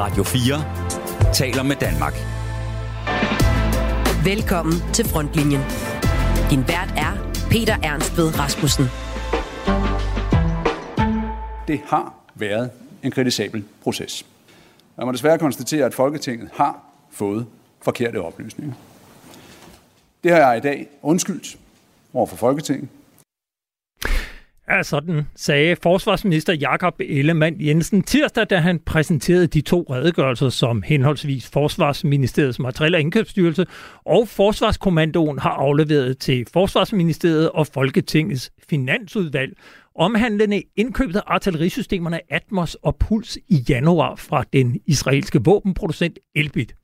Radio 4 taler med Danmark. Velkommen til Frontlinjen. Din vært er Peter Ernst ved Rasmussen. Det har været en kritisabel proces. Jeg må desværre konstatere, at Folketinget har fået forkerte oplysninger. Det har jeg i dag undskyldt over for Folketinget, Ja, sådan sagde forsvarsminister Jakob Ellemann Jensen tirsdag, da han præsenterede de to redegørelser, som henholdsvis Forsvarsministeriets materiel- og indkøbsstyrelse og Forsvarskommandoen har afleveret til Forsvarsministeriet og Folketingets finansudvalg, omhandlende indkøbet af artillerisystemerne Atmos og Puls i januar fra den israelske våbenproducent Elbit.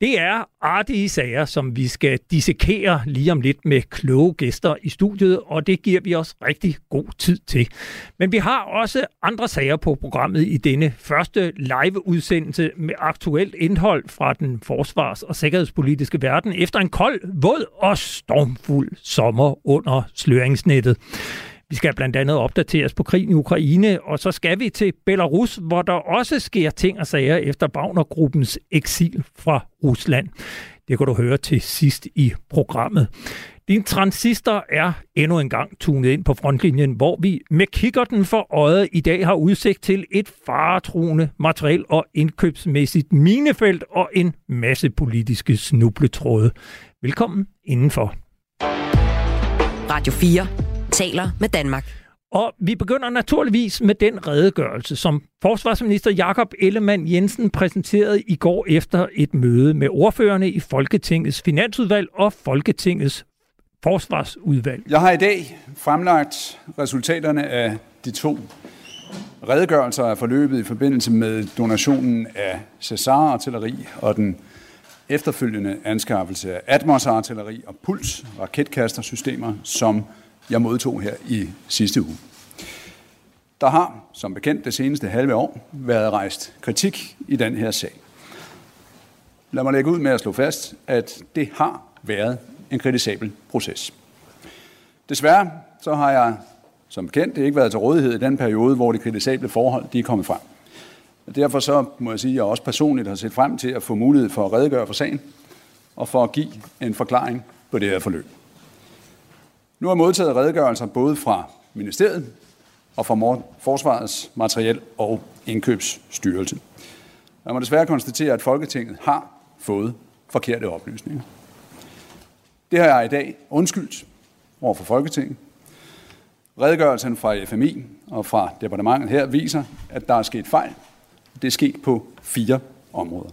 Det er artige sager, som vi skal dissekere lige om lidt med kloge gæster i studiet, og det giver vi os rigtig god tid til. Men vi har også andre sager på programmet i denne første live-udsendelse med aktuelt indhold fra den forsvars- og sikkerhedspolitiske verden efter en kold, våd og stormfuld sommer under sløringsnettet. Vi skal blandt andet opdateres på krigen i Ukraine, og så skal vi til Belarus, hvor der også sker ting og sager efter Wagner-gruppens eksil fra Rusland. Det kan du høre til sidst i programmet. Din transistor er endnu en gang tunet ind på frontlinjen, hvor vi med kikkerten for øjet i dag har udsigt til et faretruende materiel- og indkøbsmæssigt minefelt og en masse politiske snubletråde. Velkommen indenfor. Radio 4 taler med Danmark. Og vi begynder naturligvis med den redegørelse, som forsvarsminister Jakob Ellemann Jensen præsenterede i går efter et møde med ordførerne i Folketingets finansudvalg og Folketingets forsvarsudvalg. Jeg har i dag fremlagt resultaterne af de to redegørelser af forløbet i forbindelse med donationen af Cesar-artilleri og den efterfølgende anskaffelse af Atmos-artilleri og Puls raketkastersystemer, som jeg modtog her i sidste uge. Der har, som bekendt det seneste halve år, været rejst kritik i den her sag. Lad mig lægge ud med at slå fast, at det har været en kritisabel proces. Desværre så har jeg, som bekendt, ikke været til rådighed i den periode, hvor de kritisable forhold de er kommet frem. Og derfor så må jeg sige, at jeg også personligt har set frem til at få mulighed for at redegøre for sagen og for at give en forklaring på det her forløb. Nu har jeg modtaget redegørelser både fra ministeriet og fra Forsvarets materiel- og indkøbsstyrelse. Jeg må desværre konstatere, at Folketinget har fået forkerte oplysninger. Det har jeg i dag undskyldt over for Folketinget. Redegørelsen fra FMI og fra departementet her viser, at der er sket fejl. Det er sket på fire områder.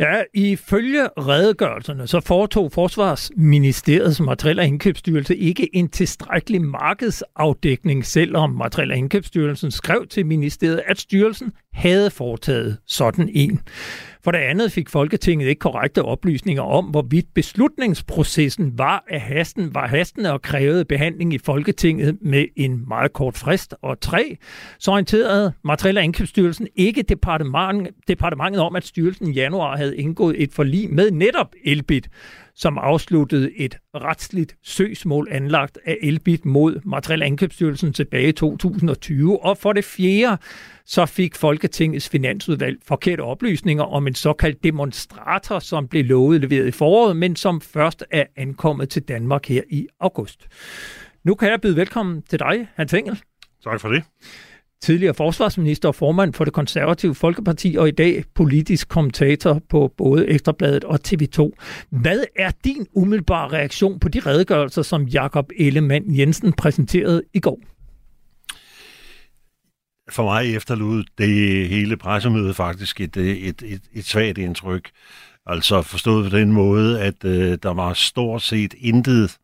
Ja, ifølge redegørelserne, så foretog Forsvarsministeriets materiel- og indkøbsstyrelse ikke en tilstrækkelig markedsafdækning, selvom materiel- og indkøbsstyrelsen skrev til ministeriet, at styrelsen havde foretaget sådan en. For det andet fik Folketinget ikke korrekte oplysninger om, hvorvidt beslutningsprocessen var af hasten, var hastende og krævede behandling i Folketinget med en meget kort frist. Og tre, så orienterede Materiel- og Indkøbsstyrelsen ikke departement, departementet om, at styrelsen i januar havde indgået et forlig med netop Elbit, som afsluttede et retsligt søgsmål anlagt af Elbit mod Materiel- og tilbage i 2020. Og for det fjerde, så fik Folketingets finansudvalg forkerte oplysninger om en såkaldt demonstrator, som blev lovet leveret i foråret, men som først er ankommet til Danmark her i august. Nu kan jeg byde velkommen til dig, Hans Engel. Tak for det. Tidligere forsvarsminister og formand for det konservative Folkeparti, og i dag politisk kommentator på både Ekstrabladet og TV2. Hvad er din umiddelbare reaktion på de redegørelser, som Jakob Ellemann Jensen præsenterede i går? for mig efterlod det hele pressemødet faktisk et, et, et, et svagt indtryk. Altså forstået på den måde, at øh, der var stort set intet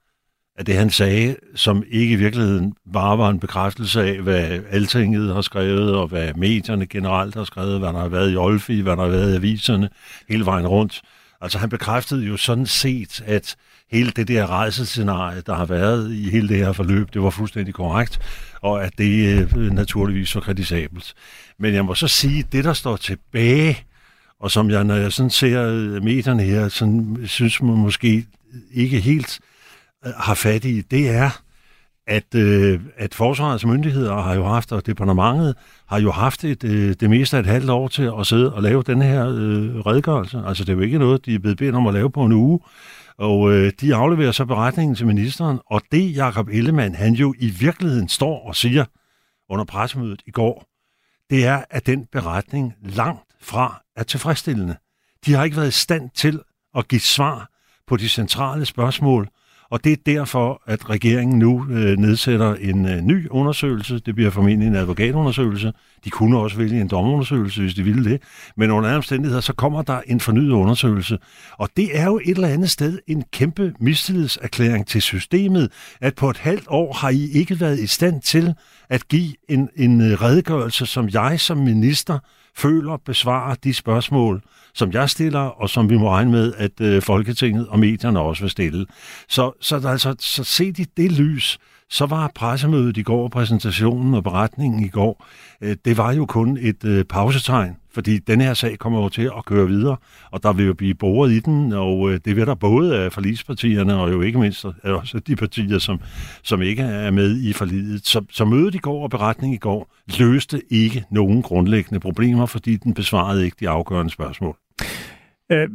at det, han sagde, som ikke i virkeligheden bare var en bekræftelse af, hvad Altinget har skrevet, og hvad medierne generelt har skrevet, hvad der har været i Olfi, hvad der har været i aviserne, hele vejen rundt. Altså han bekræftede jo sådan set, at hele det der rejsescenarie, der har været i hele det her forløb, det var fuldstændig korrekt, og at det øh, naturligvis var kritisabelt. Men jeg må så sige, at det, der står tilbage, og som jeg, når jeg sådan ser øh, medierne her, sådan, synes man måske ikke helt øh, har fat i, det er, at, øh, at forsvarets myndigheder har jo haft, og departementet har jo haft et, øh, det meste af et halvt år til at sidde og lave den her øh, redegørelse. Altså det er jo ikke noget, de er blevet bedt om at lave på en uge. Og øh, de afleverer så beretningen til ministeren, og det Jakob Ellemann, han jo i virkeligheden står og siger under pressemødet i går, det er, at den beretning langt fra er tilfredsstillende. De har ikke været i stand til at give svar på de centrale spørgsmål, og det er derfor, at regeringen nu øh, nedsætter en øh, ny undersøgelse. Det bliver formentlig en advokatundersøgelse. De kunne også vælge en domundersøgelse, hvis de ville det. Men under andre omstændigheder, så kommer der en fornyet undersøgelse. Og det er jo et eller andet sted en kæmpe mistillidserklæring til systemet, at på et halvt år har I ikke været i stand til at give en, en øh, redegørelse, som jeg som minister føler besvarer de spørgsmål, som jeg stiller, og som vi må regne med, at øh, Folketinget og medierne også vil stille. Så, så, der, altså, så set i det lys, så var pressemødet i går, præsentationen og beretningen i går, øh, det var jo kun et øh, pausetegn, fordi den her sag kommer jo til at køre videre, og der vil jo blive boret i den, og øh, det vil der både af forligspartierne, og jo ikke mindst øh, også de partier, som, som ikke er med i forliget. Så, så mødet i går og beretningen i går løste ikke nogen grundlæggende problemer, fordi den besvarede ikke de afgørende spørgsmål. Øh,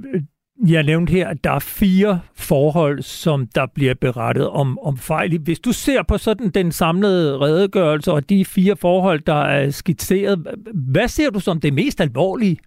jeg nævnte her, at der er fire forhold, som der bliver berettet om, om fejl. Hvis du ser på sådan den samlede redegørelse og de fire forhold, der er skitseret, hvad ser du som det mest alvorlige?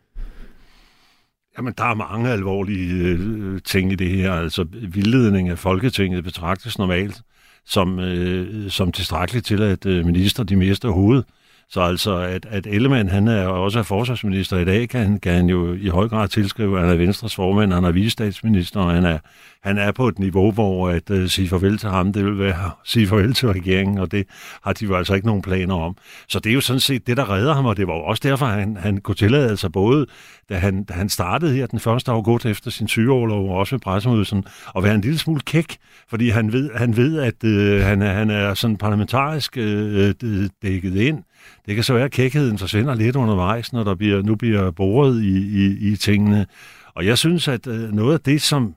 Jamen, der er mange alvorlige øh, ting i det her. Altså, vildledning af Folketinget betragtes normalt som, øh, som tilstrækkeligt til, at øh, minister de mister hovedet. Så altså, at, at Ellemann, han er også er forsvarsminister i dag, kan, kan han jo i høj grad tilskrive, at han er Venstres formand, han er visestatsminister, og han er, han er på et niveau, hvor at uh, sige farvel til ham, det vil være at sige farvel til regeringen, og det har de jo altså ikke nogen planer om. Så det er jo sådan set det, der redder ham, og det var jo også derfor, han, han kunne tillade sig både, da han, da han startede her den 1. august efter sin sygeårlov, og også med pressemødelsen, at være en lille smule kæk, fordi han ved, han ved at uh, han, er, han er sådan parlamentarisk uh, dækket ind, det kan så være, at kækheden forsvinder lidt undervejs, når der bliver, nu bliver boret i, i, i tingene. Og jeg synes, at øh, noget af det, som,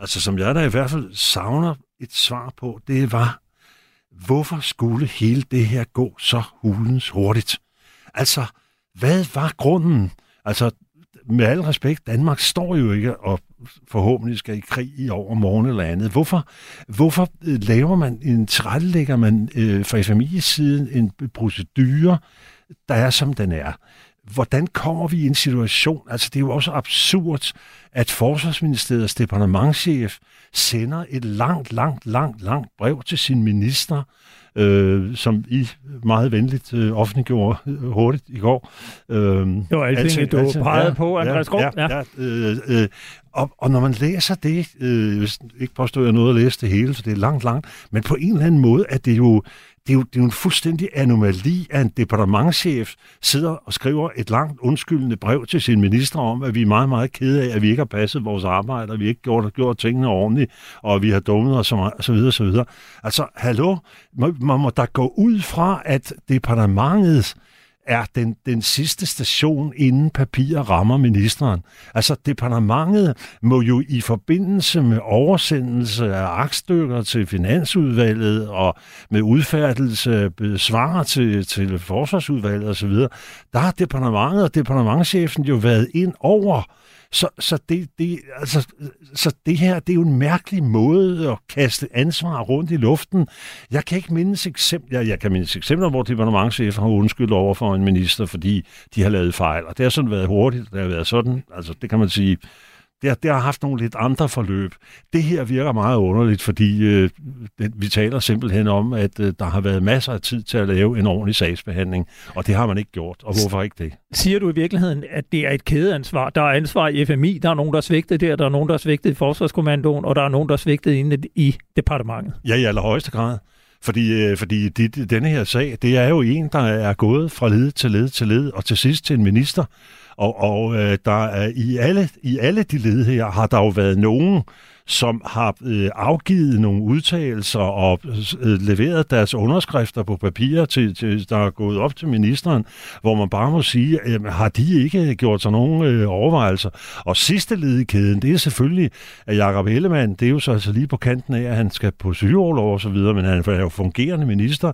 altså, som jeg da i hvert fald savner et svar på, det var, hvorfor skulle hele det her gå så hulens hurtigt? Altså, hvad var grunden? Altså, med al respekt, Danmark står jo ikke og forhåbentlig skal i krig i over morgen eller andet. Hvorfor, hvorfor øh, laver man en tilrettelægger man øh, fra FMI's side en procedure, der er som den er? Hvordan kommer vi i en situation? Altså, det er jo også absurd, at Forsvarsministeriets departementchef sender et langt, langt, langt, langt brev til sin minister, øh, som I meget venligt øh, offentliggjorde øh, hurtigt i går. Øh, det var alting, du alting, pegede ja, på, Andreas Grov. Ja, ja. ja øh, øh, og, og når man læser det, øh, ikke påstår jeg noget at læse det hele, så det er langt, langt, men på en eller anden måde er det jo, det er jo, det er jo en fuldstændig anomali, at en departementchef sidder og skriver et langt undskyldende brev til sin minister om, at vi er meget, meget kede af, at vi ikke har passet vores arbejde, og vi ikke gjort, gjort tingene ordentligt, og vi har dummet os, og så videre, så videre. Altså, hallo, man, man må da gå ud fra, at departementets er den, den sidste station, inden papir rammer ministeren. Altså, departementet må jo i forbindelse med oversendelse af aktstykker til Finansudvalget og med udfærdelse af svar til, til Forsvarsudvalget osv., der har departementet og departementchefen jo været ind over så, så, det, det, altså, så det her, det er jo en mærkelig måde at kaste ansvar rundt i luften. Jeg kan ikke mindes eksempler, jeg, jeg kan mindes eksempler, hvor departementchefer har undskyldt over for en minister, fordi de har lavet fejl. Og det har sådan været hurtigt, det har været sådan, altså det kan man sige, det har, det har haft nogle lidt andre forløb. Det her virker meget underligt, fordi øh, det, vi taler simpelthen om, at øh, der har været masser af tid til at lave en ordentlig sagsbehandling, og det har man ikke gjort. Og hvorfor ikke det? Siger du i virkeligheden, at det er et kædeansvar? Der er ansvar i FMI, der er nogen, der er svigtet der, der er nogen, der er svigtet i Forsvarskommandoen, og der er nogen, der er svigtet inde i departementet? Ja, i allerhøjeste grad. Fordi, øh, fordi de, denne her sag, det er jo en, der er gået fra led til led til led, og til sidst til en minister, og, og øh, der er, i, alle, i alle de led her har der jo været nogen, som har øh, afgivet nogle udtalelser og øh, leveret deres underskrifter på papirer, til, til, der er gået op til ministeren, hvor man bare må sige, øh, har de ikke øh, gjort sig nogen øh, overvejelser? Og sidste led i kæden, det er selvfølgelig, at Jacob Ellemann, det er jo så altså lige på kanten af, at han skal på sygeoverlov og så videre, men han er jo fungerende minister,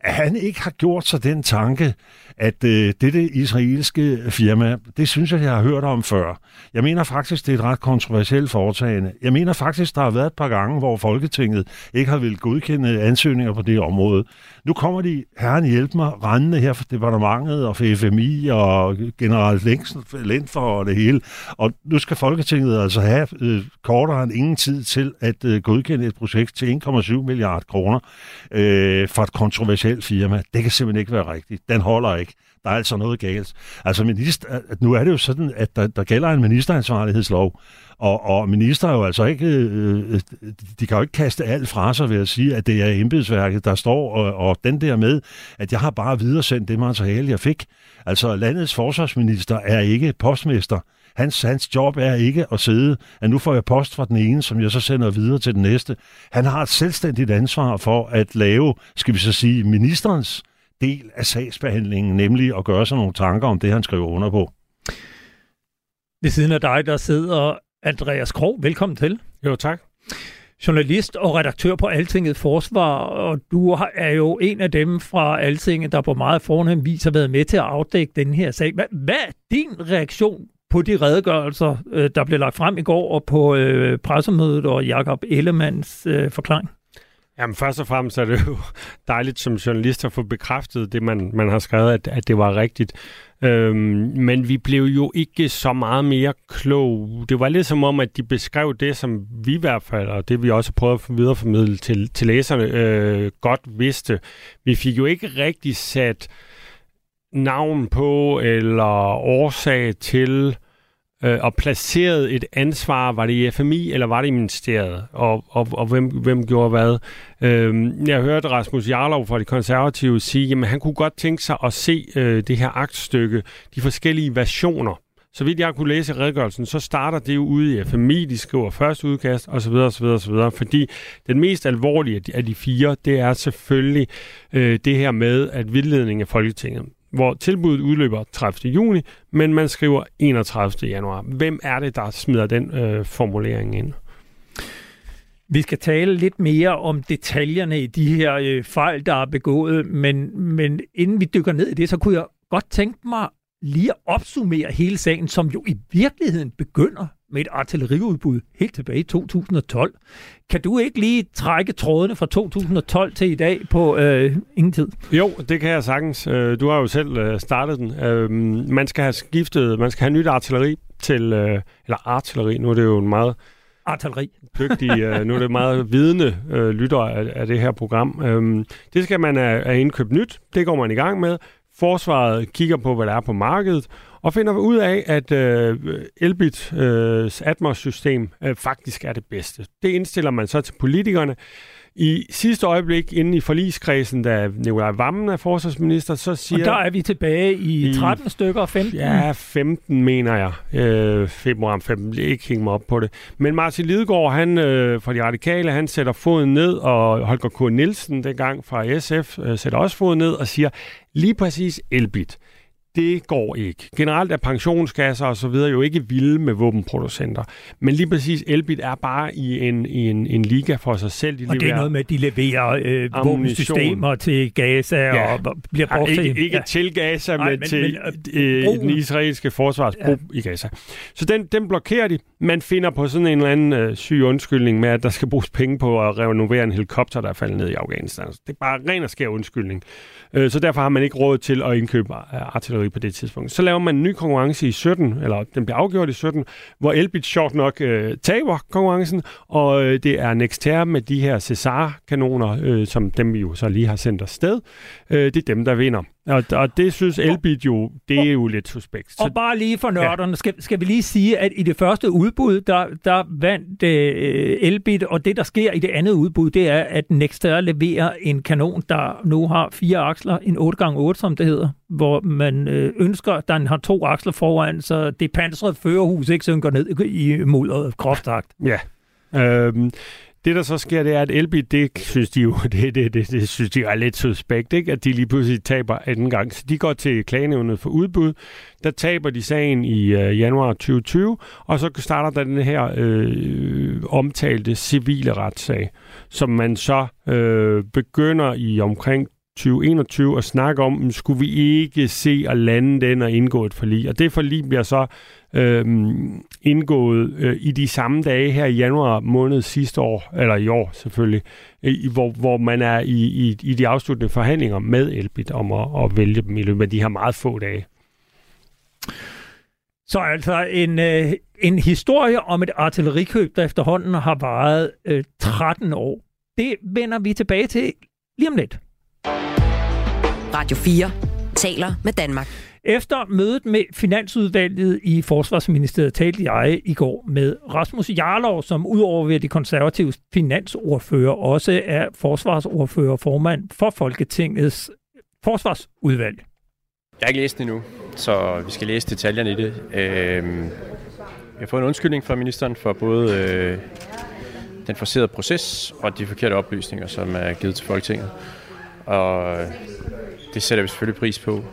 at han ikke har gjort sig den tanke, at øh, dette israelske firma, det synes jeg, jeg har hørt om før. Jeg mener faktisk, det er et ret kontroversielt foretagende. Jeg mener faktisk, der har været et par gange, hvor Folketinget ikke har vil godkende ansøgninger på det område. Nu kommer de, herren hjælp mig, rendende her for departementet og for FMI og general Lindfor og det hele. Og nu skal Folketinget altså have øh, kortere end ingen tid til at øh, godkende et projekt til 1,7 milliarder kroner øh, for et kontroversielt firma. Det kan simpelthen ikke være rigtigt. Den holder ikke. Der er altså noget galt. Altså, minister, nu er det jo sådan, at der, der gælder en ministeransvarlighedslov, og, og minister er jo altså ikke, øh, øh, de kan jo ikke kaste alt fra sig ved at sige, at det er embedsværket, der står, og, og den der med, at jeg har bare videresendt det materiale, jeg fik. Altså, landets forsvarsminister er ikke postmester. Hans, hans job er ikke at sidde, at nu får jeg post fra den ene, som jeg så sender videre til den næste. Han har et selvstændigt ansvar for at lave, skal vi så sige, ministerens del af sagsbehandlingen, nemlig at gøre sig nogle tanker om det, han skriver under på. Ved siden af dig, der sidder Andreas Krog. Velkommen til. Jo, tak. Journalist og redaktør på Altinget Forsvar, og du er jo en af dem fra Altinget, der på meget fornem vis har været med til at afdække den her sag. Hvad, hvad er din reaktion på de redegørelser, øh, der blev lagt frem i går og på øh, pressemødet og Jakob Ellemanns øh, forklaring? Jamen først og fremmest er det jo dejligt som journalist at få bekræftet det, man, man har skrevet, at, at det var rigtigt. Øhm, men vi blev jo ikke så meget mere klog. Det var lidt som om, at de beskrev det, som vi i hvert fald, og det vi også prøvede at videreformidle til, til læserne, øh, godt vidste. Vi fik jo ikke rigtig sat navn på eller årsag til øh, og placeret et ansvar, var det i FMI eller var det i ministeriet, og, og, og hvem, hvem gjorde hvad. Øh, jeg hørte Rasmus Jarlov fra de konservative sige, at han kunne godt tænke sig at se øh, det her aktstykke, de forskellige versioner. Så vidt jeg kunne læse i redegørelsen, så starter det jo ude i FMI, de skriver første udkast, osv., osv., osv., fordi den mest alvorlige af de fire, det er selvfølgelig øh, det her med, at vildledning af Folketinget hvor tilbuddet udløber 30. juni, men man skriver 31. januar. Hvem er det, der smider den øh, formulering ind? Vi skal tale lidt mere om detaljerne i de her øh, fejl, der er begået, men, men inden vi dykker ned i det, så kunne jeg godt tænke mig lige at opsummere hele sagen, som jo i virkeligheden begynder med et artilleriudbud helt tilbage i 2012. Kan du ikke lige trække trådene fra 2012 til i dag på øh, ingen tid? Jo, det kan jeg sagtens. Øh, du har jo selv øh, startet den. Øh, man skal have skiftet, man skal have nyt artilleri til, eller artilleri, nu er det jo en meget artilleri. Dygtig, nu er det meget vidende lytter af, af det her program. Øhm, det skal man have indkøbt nyt. Det går man i gang med. Forsvaret kigger på, hvad der er på markedet, og finder ud af, at øh, Elbit øh, Atmos-system øh, faktisk er det bedste. Det indstiller man så til politikerne. I sidste øjeblik, inden i forligskredsen, da Nikolaj Vammen er forsvarsminister, så siger... Og der er vi tilbage i 13 i, stykker og 15? Ja, 15 mener jeg. Øh, februar 15, ikke hænge mig op på det. Men Martin Lidegaard, han øh, fra de radikale, han sætter foden ned, og Holger K. Nielsen, dengang fra SF, øh, sætter også foden ned og siger, lige præcis Elbit det går ikke. Generelt er pensionskasser og så videre jo ikke vilde med våbenproducenter. Men lige præcis Elbit er bare i en, i en, en liga for sig selv. De og det er noget med, at de leverer øh, våbensystemer til Gaza ja. og bliver brugt ja, ikke, til... Ikke ja. til Gaza, Nej, men, men til men, øh, den israelske forsvarsbrug ja. i Gaza. Så den, den blokerer de. Man finder på sådan en eller anden øh, syg undskyldning med, at der skal bruges penge på at renovere en helikopter, der er faldet ned i Afghanistan. Det er bare ren og skær undskyldning. Øh, så derfor har man ikke råd til at indkøbe artilleri på det tidspunkt. Så laver man en ny konkurrence i 17, eller den bliver afgjort i 17, hvor Elbit sjovt nok øh, taber konkurrencen, og øh, det er Nexterra med de her Cesar-kanoner, øh, som dem vi jo så lige har sendt afsted. Øh, det er dem, der vinder. Og, og det synes Elbit jo, det er jo lidt suspekt. Så, og bare lige for nørderne, ja. skal, skal vi lige sige, at i det første udbud, der, der vandt øh, Elbit, og det der sker i det andet udbud, det er, at Nexter leverer en kanon, der nu har fire aksler, en 8x8, som det hedder, hvor man øh, ønsker, at den har to aksler foran, så det pansrede førerhus ikke synker ned i mudderet groft Ja, Øhm, det, der så sker, det er, at Elbit, det synes de jo, det, det, det, det synes de er lidt suspekt, ikke? at de lige pludselig taber anden gang. Så de går til klagenævnet for udbud. Der taber de sagen i øh, januar 2020, og så starter der den her øh, omtalte civile retssag, som man så øh, begynder i omkring 2021 at snakke om, skulle vi ikke se at lande den og indgå et forlig. Og det forlig bliver så øh, indgået øh, i de samme dage her i januar måned sidste år, eller i år selvfølgelig, i, hvor, hvor man er i, i, i de afsluttende forhandlinger med Elbit om at, at vælge dem i løbet af de her meget få dage. Så altså en, øh, en historie om et artillerikøb, der efterhånden har varet øh, 13 år. Det vender vi tilbage til lige om lidt. Radio 4 taler med Danmark. Efter mødet med Finansudvalget i Forsvarsministeriet talte jeg i går med Rasmus Jarlov, som udover ved de konservative finansordfører også er forsvarsordfører og formand for Folketingets forsvarsudvalg. Jeg har ikke læst det endnu, så vi skal læse detaljerne i det. Øh, jeg har fået en undskyldning fra ministeren for både øh, den forserede proces og de forkerte oplysninger, som er givet til Folketinget. Og øh, det sætter vi selvfølgelig pris på.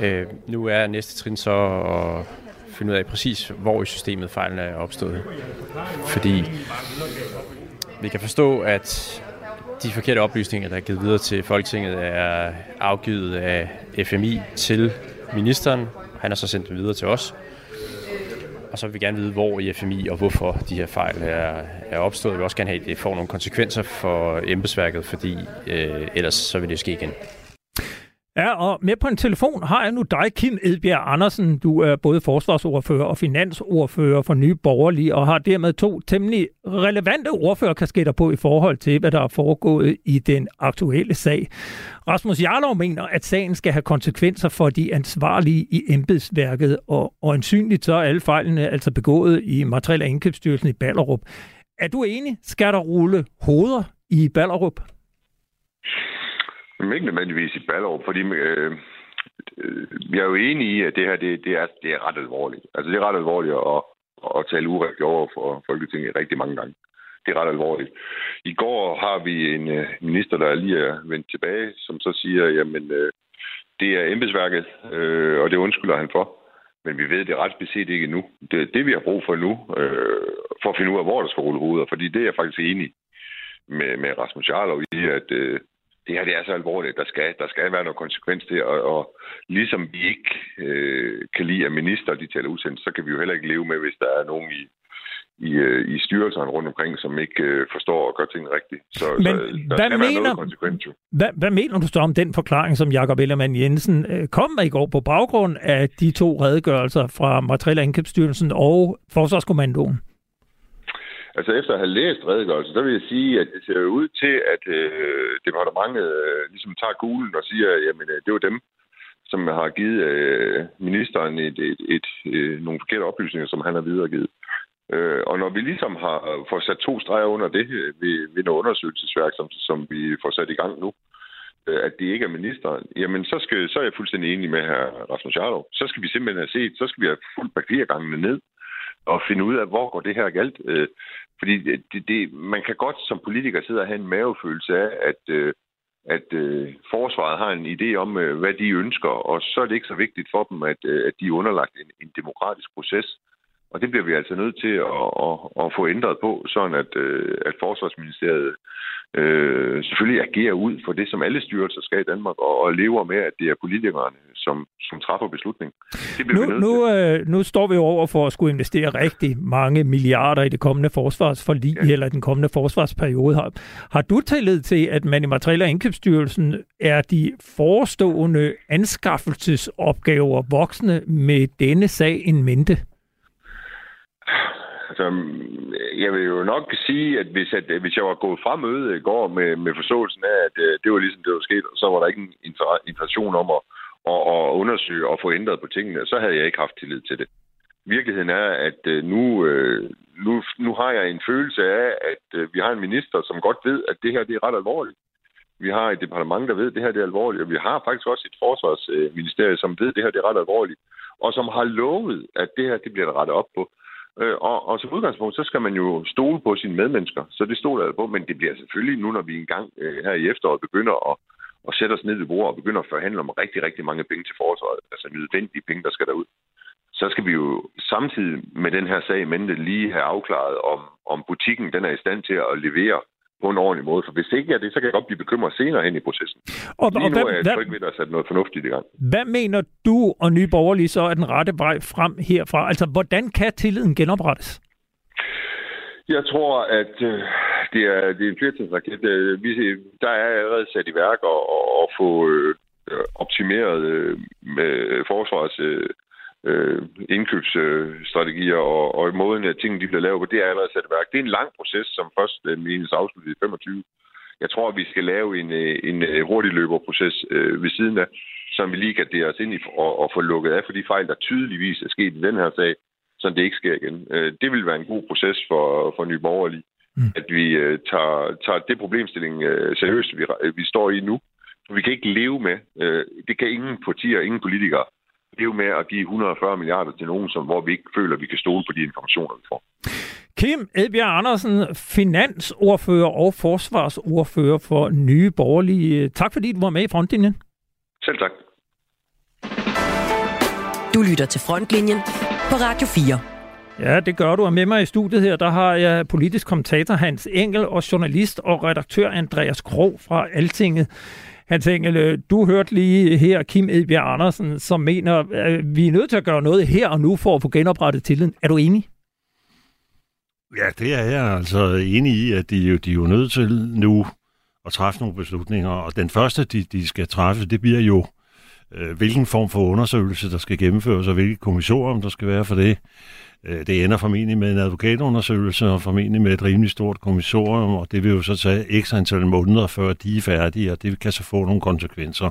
Øh, nu er næste trin så at finde ud af præcis, hvor i systemet fejlen er opstået. Fordi vi kan forstå, at de forkerte oplysninger, der er givet videre til Folketinget, er afgivet af FMI til ministeren. Han har så sendt dem videre til os. Og så vil vi gerne vide, hvor i FMI og hvorfor de her fejl er, er opstået. Vi vil også gerne have, at det får nogle konsekvenser for embedsværket, fordi øh, ellers så vil det ske igen. Ja, og med på en telefon har jeg nu dig, Kim Edbjerg Andersen. Du er både forsvarsordfører og finansordfører for Nye Borgerlige, og har dermed to temmelig relevante ordførerkasketter på i forhold til, hvad der er foregået i den aktuelle sag. Rasmus Jarlov mener, at sagen skal have konsekvenser for de ansvarlige i embedsværket, og, og ansynligt så er alle fejlene altså begået i Materiel- og Indkøbsstyrelsen i Ballerup. Er du enig? Skal der rulle hoveder i Ballerup? Men ikke nødvendigvis i Ballerup, fordi øh, øh, vi er jo enige i, at det her det, det, er, det er ret alvorligt. Altså det er ret alvorligt at, at tale urigtigt over for Folketinget rigtig mange gange. Det er ret alvorligt. I går har vi en øh, minister, der lige er vendt tilbage, som så siger, jamen øh, det er embedsværket, øh, og det undskylder han for. Men vi ved det ret beset ikke nu. Det, det vi har brug for nu, øh, for at finde ud af, hvor der skal rulle hoveder, fordi det er jeg faktisk enig med, med Rasmus Jarlov i, at øh, det her det er så alvorligt. Der skal, der skal være noget konsekvens til, og, og ligesom vi ikke øh, kan lide, at minister de taler udsendt, så kan vi jo heller ikke leve med, hvis der er nogen i, i, øh, i styrelserne rundt omkring, som ikke øh, forstår og gør tingene rigtigt. Så, Men så der hvad, mener, være noget konsekvens jo. Hvad, hvad mener du så om den forklaring, som Jakob Ellemann Jensen øh, kom med i går på baggrund af de to redegørelser fra Materiel- og Indkøbsstyrelsen og Forsvarskommandoen? Altså efter at have læst redegørelsen, så vil jeg sige, at det ser ud til, at øh, departementet øh, ligesom tager gulen og siger, at jamen, øh, det var dem, som har givet øh, ministeren et, et, et, øh, nogle forkerte oplysninger, som han har videregivet. Øh, og når vi ligesom har øh, fået sat to streger under det øh, ved, ved noget undersøgelsesværk, som, som vi får sat i gang nu, øh, at det ikke er ministeren, jamen så, skal, så er jeg fuldstændig enig med her Rasmus Jarlov. Så skal vi simpelthen have set, så skal vi have fuldt papirgangene ned at finde ud af, hvor går det her galt. Øh, fordi det, det, man kan godt som politiker sidde og have en mavefølelse af, at, øh, at øh, forsvaret har en idé om, øh, hvad de ønsker, og så er det ikke så vigtigt for dem, at, øh, at de er underlagt en, en demokratisk proces. Og det bliver vi altså nødt til at, at, at få ændret på, sådan at, øh, at Forsvarsministeriet øh, selvfølgelig agerer ud for det, som alle styrelser skal i Danmark, og, og lever med, at det er politikerne, som, som træffer beslutning. Det nu, nu, øh, nu står vi jo over for at skulle investere rigtig mange milliarder i det kommende forsvarsforlig, ja. eller den kommende forsvarsperiode. Har, har du tillid til, at man i Materiel- og Indkøbsstyrelsen er de forestående anskaffelsesopgaver voksne med denne sag en mente? Altså, mm, jeg vil jo nok sige, at hvis, at, hvis jeg var gået fra mødet i går med, med forståelsen af, at øh, det var ligesom det var sket, så var der ikke en intention om at, at, at undersøge og få ændret på tingene, så havde jeg ikke haft tillid til det. Virkeligheden er, at øh, nu, øh, nu, nu har jeg en følelse af, at vi har en minister, som godt ved, at det her det er ret alvorligt. Vi har et departement, der ved, at det her det er alvorligt, og vi har faktisk også et forsvarsministerie, som ved, at det her det er ret alvorligt, og som har lovet, at det her det bliver der rettet op på. Øh, og, og som udgangspunkt, så skal man jo stole på sine medmennesker. Så det stoler jeg på, men det bliver selvfølgelig nu, når vi engang øh, her i efteråret begynder at, at sætte os ned ved bordet og begynder at forhandle om rigtig, rigtig mange penge til forsvaret, altså nødvendige penge, der skal derud, så skal vi jo samtidig med den her sag i mente lige have afklaret, om, om butikken den er i stand til at levere på en ordentlig måde. For hvis det ikke er det, så kan jeg godt blive bekymret senere hen i processen. Og, Lige og nu hvad, er jeg tryg ved, at der sat noget fornuftigt i gang. hvad mener du og Nye Borgerlige så er den rette vej frem herfra? Altså, hvordan kan tilliden genoprettes? Jeg tror, at øh, det er, det er en flertalsraket. Øh, vi, der er allerede sat i værk at, at, at få øh, optimeret øh, med forsvars øh, øh, indkøbsstrategier og, og måden, at tingene de bliver lavet på, det er allerede sat i værk. Det er en lang proces, som først øh, menes afsluttet i 25. Jeg tror, at vi skal lave en, øh, en øh, hurtig løberproces øh, ved siden af, som vi lige kan dele os ind i og, og få lukket af for de fejl, der tydeligvis er sket i den her sag, så det ikke sker igen. Øh, det vil være en god proces for, for Nye Borgerlige, mm. at vi øh, tager, tager det problemstilling øh, seriøst, vi, vi står i nu. Vi kan ikke leve med, øh, det kan ingen partier, ingen politikere, leve med at give 140 milliarder til nogen, som, hvor vi ikke føler, at vi kan stole på de informationer, vi får. Kim Edbjerg Andersen, finansordfører og forsvarsordfører for Nye Borgerlige. Tak fordi du var med i frontlinjen. Selv tak. Du lytter til Frontlinjen på Radio 4. Ja, det gør du. Og med mig i studiet her, der har jeg politisk kommentator Hans Engel og journalist og redaktør Andreas Krog fra Altinget. Hans Engel, øh, du hørte lige her Kim Edbjerg Andersen, som mener, at vi er nødt til at gøre noget her og nu for at få genoprettet tilliden. Er du enig? Ja, det er jeg altså enig i, at de, jo, de er jo nødt til nu at træffe nogle beslutninger. Og den første, de, de skal træffe, det bliver jo, øh, hvilken form for undersøgelse, der skal gennemføres, og hvilke kommissorium, der skal være for det. Øh, det ender formentlig med en advokatundersøgelse, og formentlig med et rimelig stort kommissorium, og det vil jo så tage x antal måneder, før de er færdige, og det kan så få nogle konsekvenser.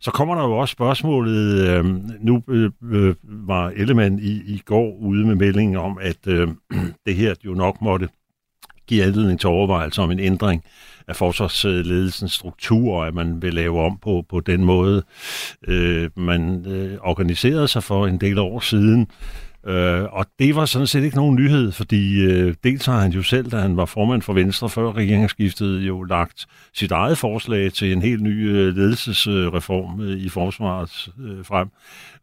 Så kommer der jo også spørgsmålet, øh, nu øh, øh var Ellemann i, i går ude med meldingen om, at øh, det her jo nok måtte give anledning til overvejelse om en ændring af forsvarsledelsens struktur, og at man vil lave om på, på den måde, øh, man øh, organiserede sig for en del år siden. Øh, og det var sådan set ikke nogen nyhed, fordi øh, dels har han jo selv, da han var formand for Venstre før regeringsskiftet, jo lagt sit eget forslag til en helt ny øh, ledelsesreform øh, i forsvaret øh, frem.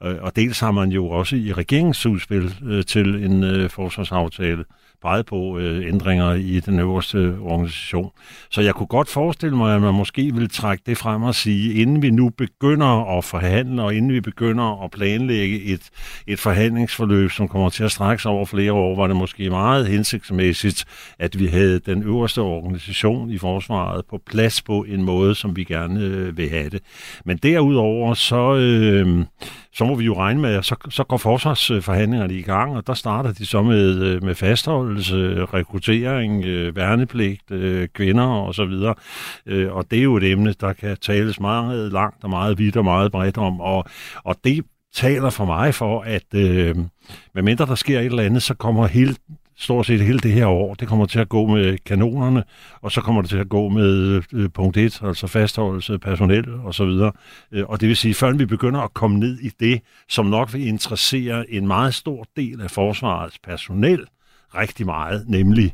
Øh, og dels har man jo også i regeringsudspil øh, til en øh, forsvarsaftale peget på øh, ændringer i den øverste øh, organisation. Så jeg kunne godt forestille mig, at man måske ville trække det frem og sige, inden vi nu begynder at forhandle, og inden vi begynder at planlægge et, et forhandlingsforløb, som kommer til at strække sig over flere år, var det måske meget hensigtsmæssigt, at vi havde den øverste organisation i forsvaret på plads på en måde, som vi gerne øh, vil have det. Men derudover, så, øh, så må vi jo regne med, at så, så går forsvarsforhandlingerne i gang, og der starter de så med, øh, med fastholdelse, rekruttering, øh, værnepligt, øh, kvinder osv. Øh, og det er jo et emne, der kan tales meget langt og meget vidt og meget bredt om, og, og det taler for mig for, at øh, medmindre der sker et eller andet, så kommer hele stort set hele det her år, det kommer til at gå med kanonerne, og så kommer det til at gå med øh, punkt 1, altså fastholdelse, personel og så videre. Øh, og det vil sige, før vi begynder at komme ned i det, som nok vil interessere en meget stor del af forsvarets personel rigtig meget, nemlig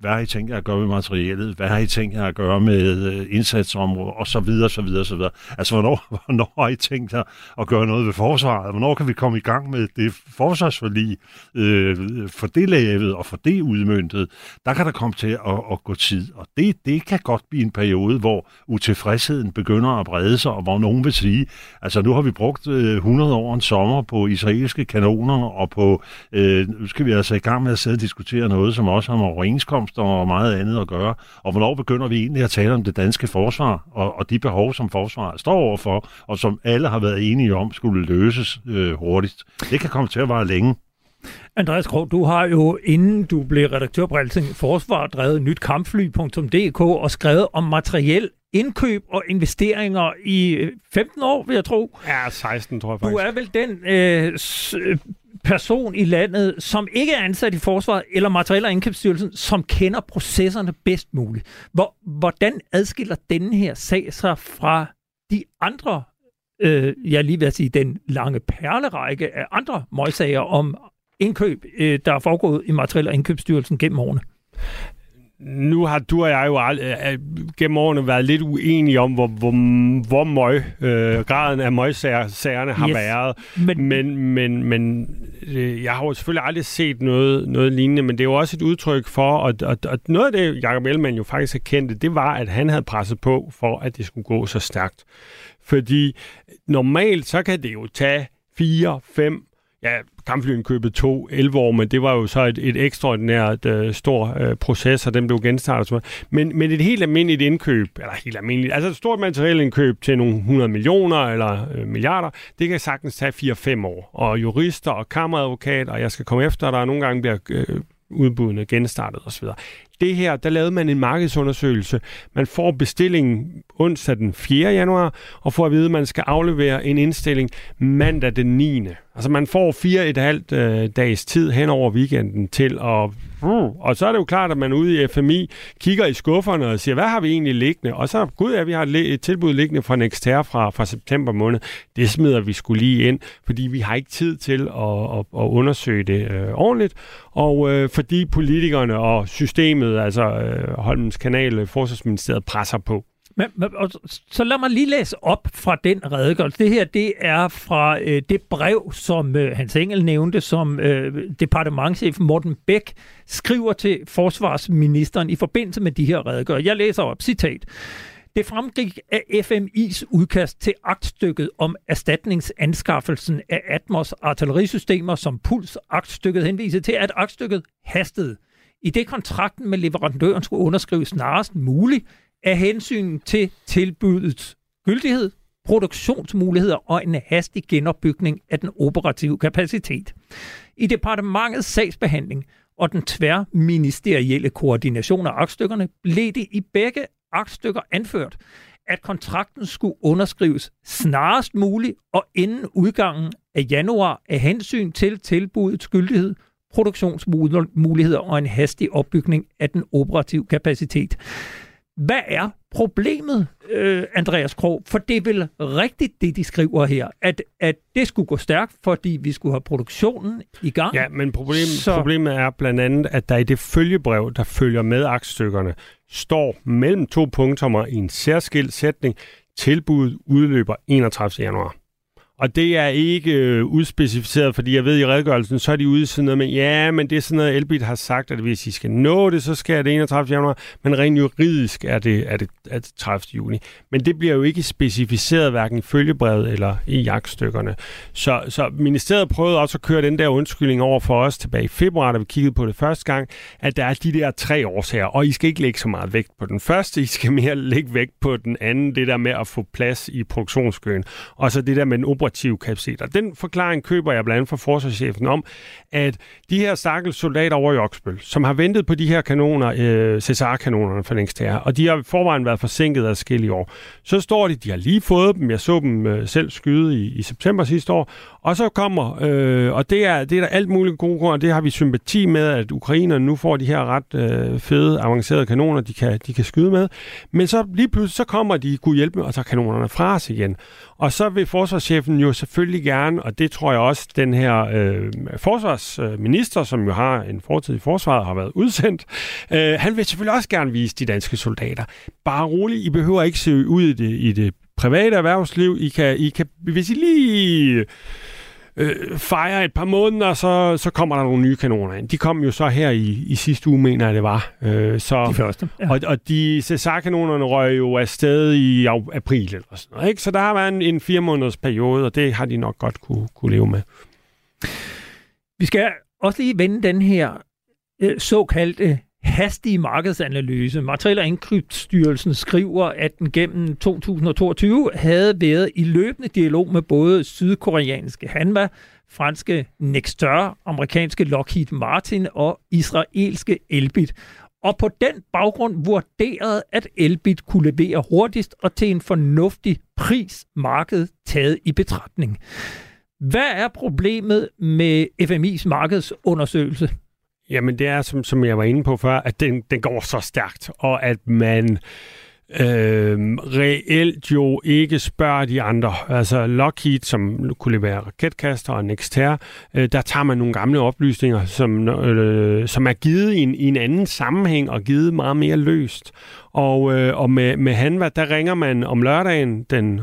hvad har I tænkt jer at gøre med materialet? Hvad har I tænkt jer at gøre med øh, indsatsområder? Og så videre, så videre, så videre. Altså, hvornår, hvornår har I tænkt jer at gøre noget ved forsvaret? Hvornår kan vi komme i gang med det forsvarsforlig? Øh, for det lavet og for det udmyndtet, der kan der komme til at, at gå tid. Og det, det kan godt blive en periode, hvor utilfredsheden begynder at brede sig, og hvor nogen vil sige, altså nu har vi brugt øh, 100 år en sommer på israelske kanoner, og på, øh, nu skal vi altså i gang med at sidde og diskutere noget, som også har med overenskomst og meget andet at gøre. Og hvornår begynder vi egentlig at tale om det danske forsvar, og, og de behov, som forsvaret står overfor, og som alle har været enige om, skulle løses øh, hurtigt. Det kan komme til at vare længe. Andreas Krog, du har jo, inden du blev redaktør på Alting Forsvar, drevet nytkampfly.dk og skrevet om materiel indkøb og investeringer i 15 år, vil jeg tro. Ja, 16 tror jeg faktisk. Du er vel den øh, person i landet, som ikke er ansat i forsvaret eller materiel- og indkøbsstyrelsen, som kender processerne bedst muligt. Hvor, hvordan adskiller denne her sag sig fra de andre, øh, jeg lige vil sige, den lange perlerække af andre møgsager om indkøb, øh, der er foregået i Materiel- og Indkøbsstyrelsen gennem årene? Nu har du og jeg jo ald- øh, gennem årene været lidt uenige om, hvor, hvor, hvor møg, øh, graden af møgsagerne har Yes. været. Men, Men, men, men øh, jeg har jo selvfølgelig aldrig set noget, noget lignende, men det er jo også et udtryk for, og, og, og noget af det, Jacob Ellemann jo faktisk erkendte, det var, at han havde presset på for, at det skulle gå så stærkt. Fordi normalt, så kan det jo tage fire, fem, ja, kampflyindkøbet to 11 år, men det var jo så et, et ekstraordinært øh, stor øh, proces, og den blev genstartet. Men, men et helt almindeligt indkøb, eller helt almindeligt, altså et stort materielindkøb til nogle 100 millioner eller øh, milliarder, det kan sagtens tage 4-5 år. Og jurister og kammeradvokat, og jeg skal komme efter, der nogle gange bliver øh, udbuddene genstartet osv. Det her, der lavede man en markedsundersøgelse. Man får bestillingen onsdag den 4. januar, og får at vide, at man skal aflevere en indstilling mandag den 9. Altså man får fire et halvt øh, dages tid hen over weekenden til at... Uh, og så er det jo klart, at man ude i FMI kigger i skufferne og siger, hvad har vi egentlig liggende? Og så, gud ja, vi har et, tilbud liggende fra Nexter fra, fra september måned. Det smider vi skulle lige ind, fordi vi har ikke tid til at, at, at undersøge det øh, ordentligt. Og øh, fordi politikerne og systemet, altså øh, Holmens Kanal, øh, Forsvarsministeriet, presser på. Men, og, så lad mig lige læse op fra den redegørelse. Det her, det er fra øh, det brev, som øh, Hans Engel nævnte, som øh, departementchef Morten Bæk skriver til forsvarsministeren i forbindelse med de her redegørelser. Jeg læser op, citat. Det fremgik af FMI's udkast til aktstykket om erstatningsanskaffelsen af Atmos artillerisystemer, som Puls aktstykket henviser til, at aktstykket hastede. I det kontrakten med leverandøren skulle underskrives snarest muligt af hensyn til tilbudets gyldighed, produktionsmuligheder og en hastig genopbygning af den operative kapacitet. I departementets sagsbehandling og den tværministerielle koordination af aktstykkerne blev det i begge aktstykker anført, at kontrakten skulle underskrives snarest muligt og inden udgangen af januar af hensyn til tilbudets gyldighed, produktionsmuligheder og en hastig opbygning af den operative kapacitet. Hvad er problemet, øh, Andreas Krog? For det er vel rigtigt, det de skriver her, at, at det skulle gå stærkt, fordi vi skulle have produktionen i gang. Ja, men problem, Så- problemet er blandt andet, at der i det følgebrev, der følger med aktstykkerne, står mellem to punktummer i en særskilt sætning, tilbuddet udløber 31. januar. Og det er ikke øh, udspecificeret, fordi jeg ved i redegørelsen, så er de ude i sådan noget med, ja, men det er sådan noget, Elbit har sagt, at hvis I skal nå det, så skal det 31. januar, men rent juridisk er det, er det, er det 30. juni. Men det bliver jo ikke specificeret hverken i følgebrevet eller i jagtstykkerne. Så, så ministeriet prøvede også at køre den der undskyldning over for os tilbage i februar, da vi kiggede på det første gang, at der er de der tre årsager, og I skal ikke lægge så meget vægt på den første, I skal mere lægge vægt på den anden, det der med at få plads i produktionskøen, og så det der med den operative kapaciteter. Den forklaring køber jeg blandt andet fra forsvarschefen om, at de her stakkels soldater over i Oksbøl, som har ventet på de her kanoner, øh, Cæsar-kanonerne for længst her, og de har i forvejen været forsinket af skille år, så står de, de har lige fået dem, jeg så dem øh, selv skyde i, i september sidste år, og så kommer, øh, og det er, det er der alt muligt gode grunde, og det har vi sympati med, at ukrainerne nu får de her ret øh, fede, avancerede kanoner, de kan, de kan skyde med. Men så lige pludselig, så kommer de, kunne hjælpe med og tager kanonerne fra os igen. Og så vil forsvarschefen jo selvfølgelig gerne, og det tror jeg også, den her øh, forsvarsminister, øh, som jo har en fortid i forsvaret, har været udsendt, øh, han vil selvfølgelig også gerne vise de danske soldater. Bare roligt, I behøver ikke se ud i det, i det private erhvervsliv. I kan, I kan, hvis I lige øh, fejrer et par måneder, så, så kommer der nogle nye kanoner ind. De kom jo så her i, i sidste uge, mener jeg det var. Øh, så, De første. Ja. og, og de Cesar-kanonerne røg jo afsted i april eller sådan noget. Ikke? Så der har været en, en fire måneders periode, og det har de nok godt kunne, kunne leve med. Vi skal også lige vende den her øh, såkaldte hastige markedsanalyse. Materiel- og Indkøbsstyrelsen skriver, at den gennem 2022 havde været i løbende dialog med både sydkoreanske Hanwha, franske Nexter, amerikanske Lockheed Martin og israelske Elbit. Og på den baggrund vurderede, at Elbit kunne levere hurtigst og til en fornuftig pris, markedet taget i betragtning. Hvad er problemet med FMI's markedsundersøgelse? Jamen det er, som, som jeg var inde på før, at den, den går så stærkt, og at man øh, reelt jo ikke spørger de andre. Altså Lockheed, som kunne levere raketkaster og Nexter, øh, der tager man nogle gamle oplysninger, som, øh, som er givet i en, i en anden sammenhæng og givet meget mere løst. Og, øh, og med, med Hanva, der ringer man om lørdagen den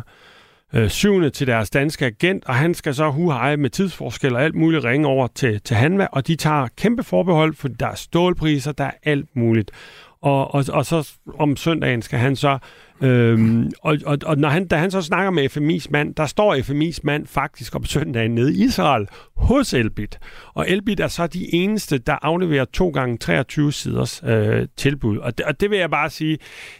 øh, syvende til deres danske agent, og han skal så huheje med tidsforskel og alt muligt ringe over til, til Hanva, og de tager kæmpe forbehold, for der er stålpriser, der er alt muligt. Og, og, og så om søndagen skal han så Øhm, og, og, og når han, da han så snakker med FMI's mand, der står FMI's mand faktisk om søndagen nede i Israel hos Elbit. Og Elbit er så de eneste, der afleverer to gange 23 siders øh, tilbud. Og det, og det vil jeg bare sige,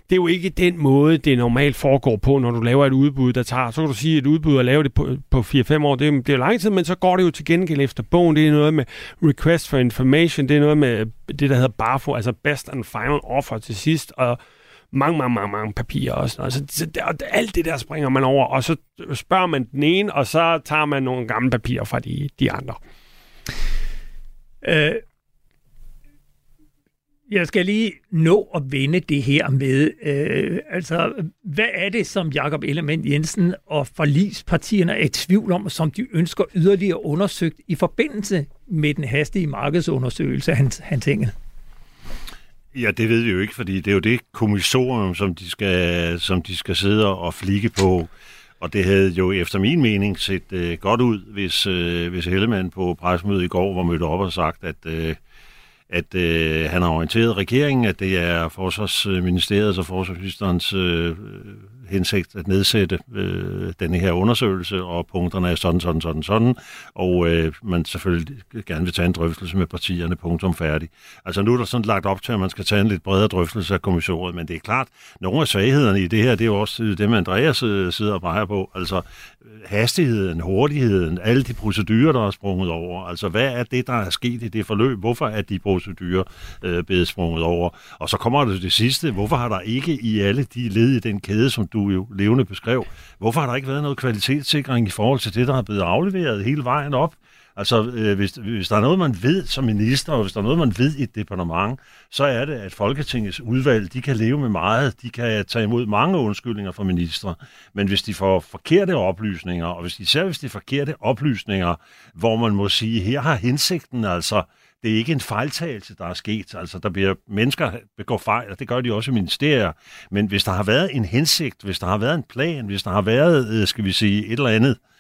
det er jo ikke den måde, det normalt foregår på, når du laver et udbud, der tager, så kan du sige, et udbud og lave det på, på 4-5 år, det er, det er lang tid, men så går det jo til gengæld efter bogen. Det er noget med request for information, det er noget med det, der hedder BAFO, altså best and final offer til sidst, og mange, mange, mange, mange papirer og sådan noget. Så, så og alt det der springer man over, og så spørger man den ene, og så tager man nogle gamle papirer fra de, de andre. Øh, jeg skal lige nå at vende det her med, øh, altså, hvad er det, som Jakob Ellemann Jensen og forlispartierne er i tvivl om, som de ønsker yderligere undersøgt i forbindelse med den hastige markedsundersøgelse, han, han engel? Ja, det ved vi jo ikke, fordi det er jo det kommissorium, som de skal, som de skal sidde og flikke på. Og det havde jo efter min mening set øh, godt ud, hvis, øh, hvis Hellemann på pressemødet i går var mødt op og sagt, at, øh, at øh, han har orienteret regeringen, at det er Forsvarsministeriets og Forsvarsministerens øh, øh, hensigt at nedsætte øh, denne her undersøgelse, og punkterne er sådan, sådan, sådan, sådan, og øh, man selvfølgelig gerne vil tage en drøftelse med partierne, punktum færdig. Altså nu er der sådan lagt op til, at man skal tage en lidt bredere drøftelse af kommissionen, men det er klart, nogle af svaghederne i det her, det er jo også det, Andreas øh, sidder og peger på, altså hastigheden, hurtigheden, alle de procedurer, der er sprunget over, altså hvad er det, der er sket i det forløb, hvorfor er de procedurer øh, blevet sprunget over, og så kommer det det sidste, hvorfor har der ikke i alle de led i den kæde, som du jo levende beskrev. Hvorfor har der ikke været noget kvalitetssikring i forhold til det, der er blevet afleveret hele vejen op? Altså, øh, hvis, hvis der er noget, man ved som minister, og hvis der er noget, man ved i et departement, så er det, at Folketingets udvalg, de kan leve med meget. De kan tage imod mange undskyldninger fra ministre. Men hvis de får forkerte oplysninger, og hvis, især hvis de forkerte oplysninger, hvor man må sige, her har hensigten altså det er ikke en fejltagelse, der er sket. Altså, der bliver mennesker begår fejl, og det gør de også i ministerier. Men hvis der har været en hensigt, hvis der har været en plan, hvis der har været, øh, skal vi sige, et eller andet øh,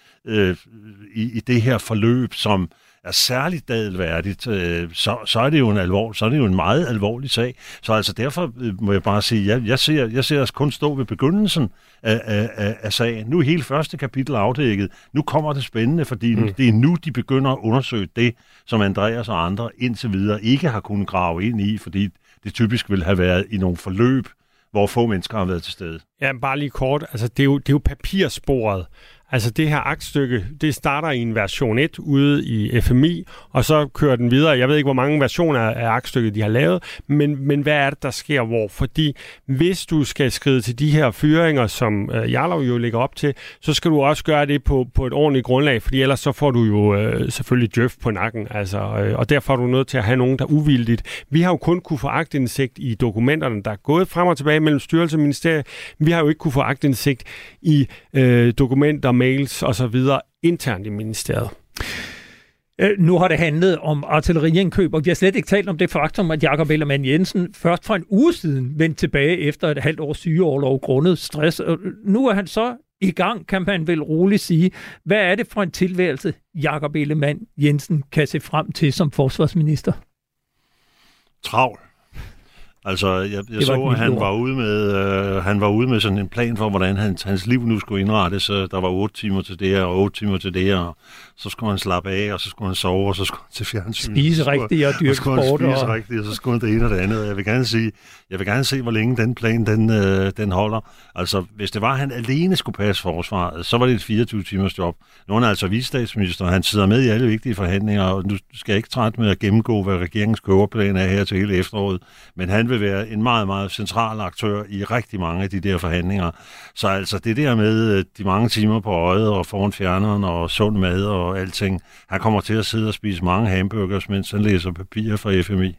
i, i det her forløb, som er særligt dadelværdigt, øh, så, så, er det jo en alvor, så er det jo en meget alvorlig sag. Så altså derfor øh, må jeg bare sige, jeg, jeg, ser, jeg ser os kun stå ved begyndelsen af, af, af, af sagen. Nu er hele første kapitel afdækket. Nu kommer det spændende, fordi mm. det er nu, de begynder at undersøge det, som Andreas og andre indtil videre ikke har kunnet grave ind i, fordi det typisk vil have været i nogle forløb, hvor få mennesker har været til stede. Ja, bare lige kort. Altså, det er jo, det er jo papirsporet. Altså det her aktstykke, det starter i en version 1 ude i FMI, og så kører den videre. Jeg ved ikke, hvor mange versioner af aktstykket de har lavet, men, men hvad er det, der sker hvor? Fordi hvis du skal skride til de her fyringer, som øh, Jarlov jo lægger op til, så skal du også gøre det på, på et ordentligt grundlag, fordi ellers så får du jo øh, selvfølgelig djøf på nakken, altså, øh, og derfor er du nødt til at have nogen, der er uvildigt. Vi har jo kun kunne få agtindsigt i dokumenterne, der er gået frem og tilbage mellem styrelse og ministerie. Vi har jo ikke kunne få agtindsigt i øh, dokumenter, mails osv. internt i ministeriet. Øh, nu har det handlet om artilleriindkøb, og vi har slet ikke talt om det faktum, at Jakob Ellemann Jensen først for en uge siden vendte tilbage efter et halvt års sygeårlov grundet stress. Nu er han så i gang, kan man vel roligt sige. Hvad er det for en tilværelse, Jakob Ellemann Jensen kan se frem til som forsvarsminister? Travl. Altså, jeg, jeg så, at han var, ude med, øh, han var ude med sådan en plan for, hvordan hans, hans liv nu skulle indrettes. Så der var otte timer til det her, og otte timer til det her. Og så skulle han slappe af, og så skulle han sove, og så skulle han til fjernsyn. Spise rigtigt og dyrke sport. Og så skulle han spise og... rigtigt, og så skulle han det ene og det andet. Jeg vil gerne sige, jeg vil gerne se, hvor længe den plan, den, øh, den holder. Altså, hvis det var, at han alene skulle passe forsvaret, så var det et 24 timers job. Nu er han altså visestatsminister, han sidder med i alle vigtige forhandlinger, og nu skal jeg ikke trætte med at gennemgå, hvad regeringens køberplan er her til hele efteråret, men han vil være en meget, meget central aktør i rigtig mange af de der forhandlinger. Så altså det der med øh, de mange timer på øjet og foran fjerneren og sund mad og alting, han kommer til at sidde og spise mange hamburgers, mens han læser papirer fra FMI.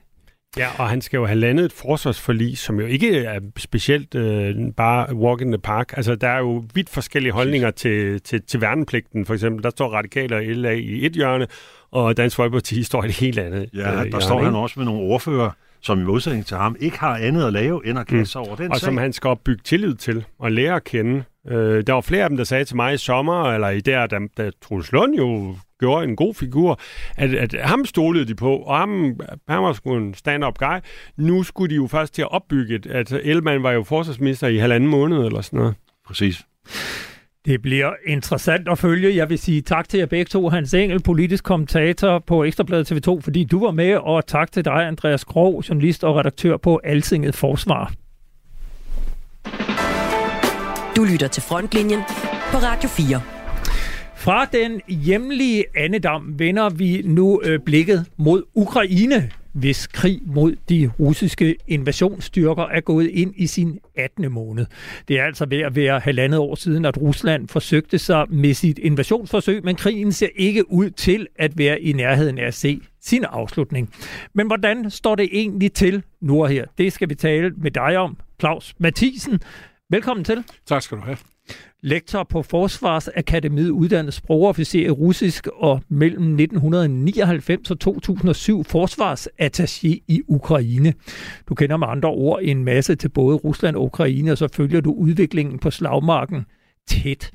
Ja, og han skal jo have landet et forsvarsforlig, som jo ikke er specielt øh, bare walk in the park. Altså, der er jo vidt forskellige holdninger til, til, til værnepligten, for eksempel. Der står radikaler og LA i et hjørne, og Dansk Folkeparti står i et helt andet Ja, øh, der hjørne, står han også med nogle ordfører, som i modsætning til ham ikke har andet at lave, end at kaste sig over den og sag. som han skal opbygge tillid til og lære at kende. Øh, der var flere af dem, der sagde til mig i sommer, eller i der, da, da Truls Lund jo gjorde en god figur, at, at ham stolede de på, og ham, han var sgu en stand-up guy. Nu skulle de jo først til at opbygge et, at Ellemann var jo forsvarsminister i halvanden måned, eller sådan noget. Præcis. Det bliver interessant at følge. Jeg vil sige tak til jer begge to. Hans Engel, politisk kommentator på Ekstrabladet TV2, fordi du var med, og tak til dig, Andreas Grov, journalist og redaktør på Altinget Forsvar. Du lytter til Frontlinjen på Radio 4. Fra den hjemlige andedam vender vi nu øh, blikket mod Ukraine, hvis krig mod de russiske invasionsstyrker er gået ind i sin 18. måned. Det er altså ved at være halvandet år siden, at Rusland forsøgte sig med sit invasionsforsøg, men krigen ser ikke ud til at være i nærheden af at se sin afslutning. Men hvordan står det egentlig til nu og her? Det skal vi tale med dig om, Claus Mathisen. Velkommen til. Tak skal du have. Lektor på Forsvarsakademiet, uddannet sprogofficer i russisk og mellem 1999 og 2007 forsvarsattaché i Ukraine. Du kender med andre ord en masse til både Rusland og Ukraine, og så følger du udviklingen på slagmarken tæt.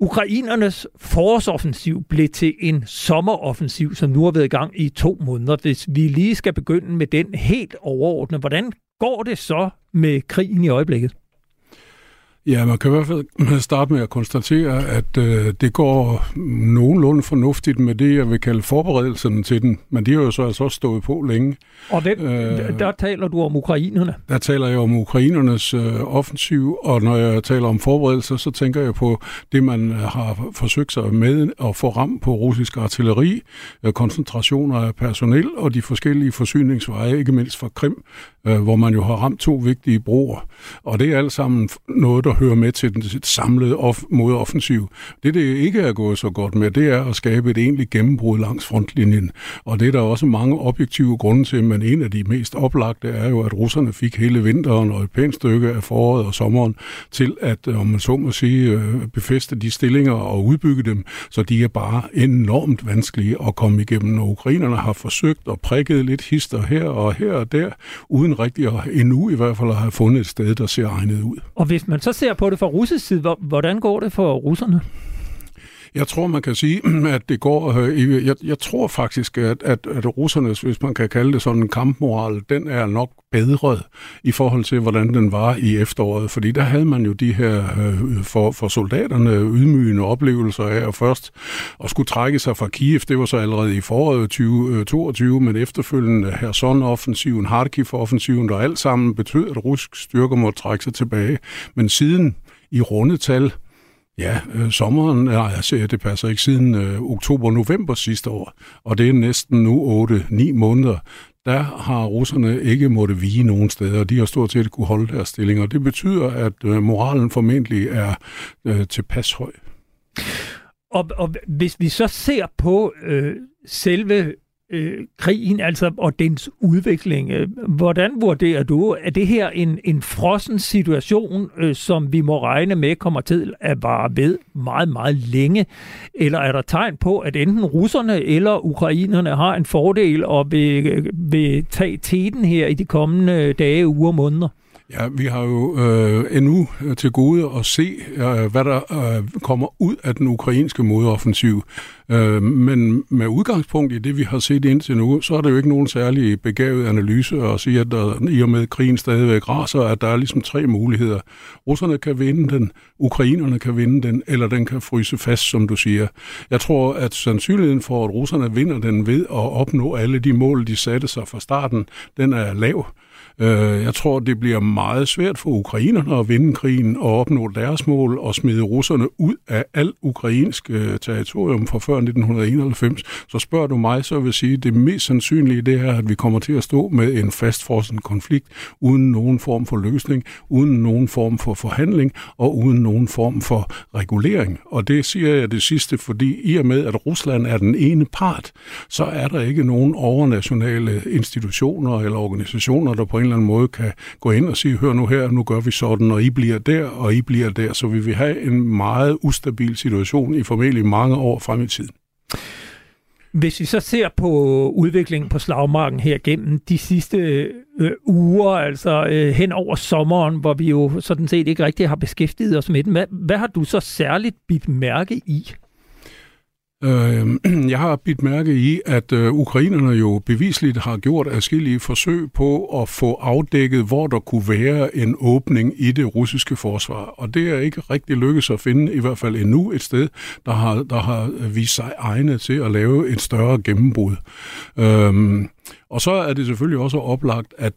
Ukrainernes forårsoffensiv blev til en sommeroffensiv, som nu har været i gang i to måneder. Hvis vi lige skal begynde med den helt overordnede, hvordan går det så med krigen i øjeblikket? Ja, man kan i hvert fald starte med at konstatere, at øh, det går nogenlunde fornuftigt med det, jeg vil kalde forberedelserne til den. Men de har jo så altså også stået på længe. Og hvem, øh, der taler du om ukrainerne? Der taler jeg om ukrainernes øh, offensiv, og når jeg taler om forberedelser, så tænker jeg på det, man har forsøgt sig med at få ramt på russisk artilleri, øh, koncentrationer af personel og de forskellige forsyningsveje, ikke mindst fra Krim, øh, hvor man jo har ramt to vigtige broer. Og det er alt sammen noget, der hører med til den samlede off- modoffensiv. Det, det ikke er gået så godt med, det er at skabe et egentligt gennembrud langs frontlinjen. Og det er der også mange objektive grunde til, men en af de mest oplagte er jo, at russerne fik hele vinteren og et pænt stykke af foråret og sommeren til at, øh, om man så må sige, øh, befeste de stillinger og udbygge dem, så de er bare enormt vanskelige at komme igennem. Og ukrainerne har forsøgt og prikket lidt hister her og her og der, uden rigtig at endnu i hvert fald at have fundet et sted, der ser egnet ud. Og hvis man så ser på det fra russisk side, hvordan går det for russerne? Jeg tror, man kan sige, at det går... Øh, jeg, jeg tror faktisk, at, at, at russernes, hvis man kan kalde det sådan en kampmoral, den er nok bedret i forhold til, hvordan den var i efteråret. Fordi der havde man jo de her øh, for, for soldaterne ydmygende oplevelser af at først at skulle trække sig fra Kiev. Det var så allerede i foråret 2022, øh, men efterfølgende Herson-offensiven, Kharkiv-offensiven, der alt sammen betød, at russiske styrker måtte trække sig tilbage. Men siden i rundetal Ja, øh, sommeren, nej, jeg ser, det passer ikke, siden øh, oktober-november sidste år, og det er næsten nu 8-9 måneder, der har russerne ikke måtte vige nogen steder, og de har stort set kunne holde deres stillinger. Det betyder, at øh, moralen formentlig er øh, tilpas høj. Og, og hvis vi så ser på øh, selve øh, krigen, altså og dens udvikling. Øh, hvordan vurderer du, er det her en, en frossen situation, øh, som vi må regne med kommer til at vare ved meget, meget længe? Eller er der tegn på, at enten russerne eller ukrainerne har en fordel og vil, øh, vil tage teten her i de kommende dage, uger og måneder? Ja, vi har jo øh, endnu øh, til gode at se, øh, hvad der øh, kommer ud af den ukrainske modoffensiv. Øh, men med udgangspunkt i det, vi har set indtil nu, så er det jo ikke nogen særlig begavet analyse at sige, at der, i og med krigen stadigvæk raser, at der er ligesom tre muligheder. Russerne kan vinde den, ukrainerne kan vinde den, eller den kan fryse fast, som du siger. Jeg tror, at sandsynligheden for, at russerne vinder den ved at opnå alle de mål, de satte sig fra starten, den er lav. Øh, jeg tror, det bliver meget svært for ukrainerne at vinde krigen og opnå deres mål og smide russerne ud af al ukrainsk øh, territorium fra før 1991. Så spørger du mig, så vil jeg sige, at det mest sandsynlige det er, at vi kommer til at stå med en fastfrosset konflikt uden nogen form for løsning, uden nogen form for forhandling og uden nogen form for regulering. Og det siger jeg det sidste, fordi i og med, at Rusland er den ene part, så er der ikke nogen overnationale institutioner eller organisationer, der på en eller anden måde kan gå ind og sige, hør nu her, nu gør vi sådan, og I bliver der, og I bliver der. Så vi vil have en meget ustabil situation i formentlig mange år frem i tiden. Hvis vi så ser på udviklingen på slagmarken her gennem de sidste øh, uger, altså øh, hen over sommeren, hvor vi jo sådan set ikke rigtig har beskæftiget os med den, hvad, hvad har du så særligt bidt mærke i? Øh, jeg har bidt mærke i, at øh, ukrainerne jo bevisligt har gjort afskillige forsøg på at få afdækket, hvor der kunne være en åbning i det russiske forsvar. Og det er ikke rigtig lykkedes at finde, i hvert fald endnu et sted, der har, der har øh, vist sig egnet til at lave et større gennembrud. Øh, og så er det selvfølgelig også oplagt, at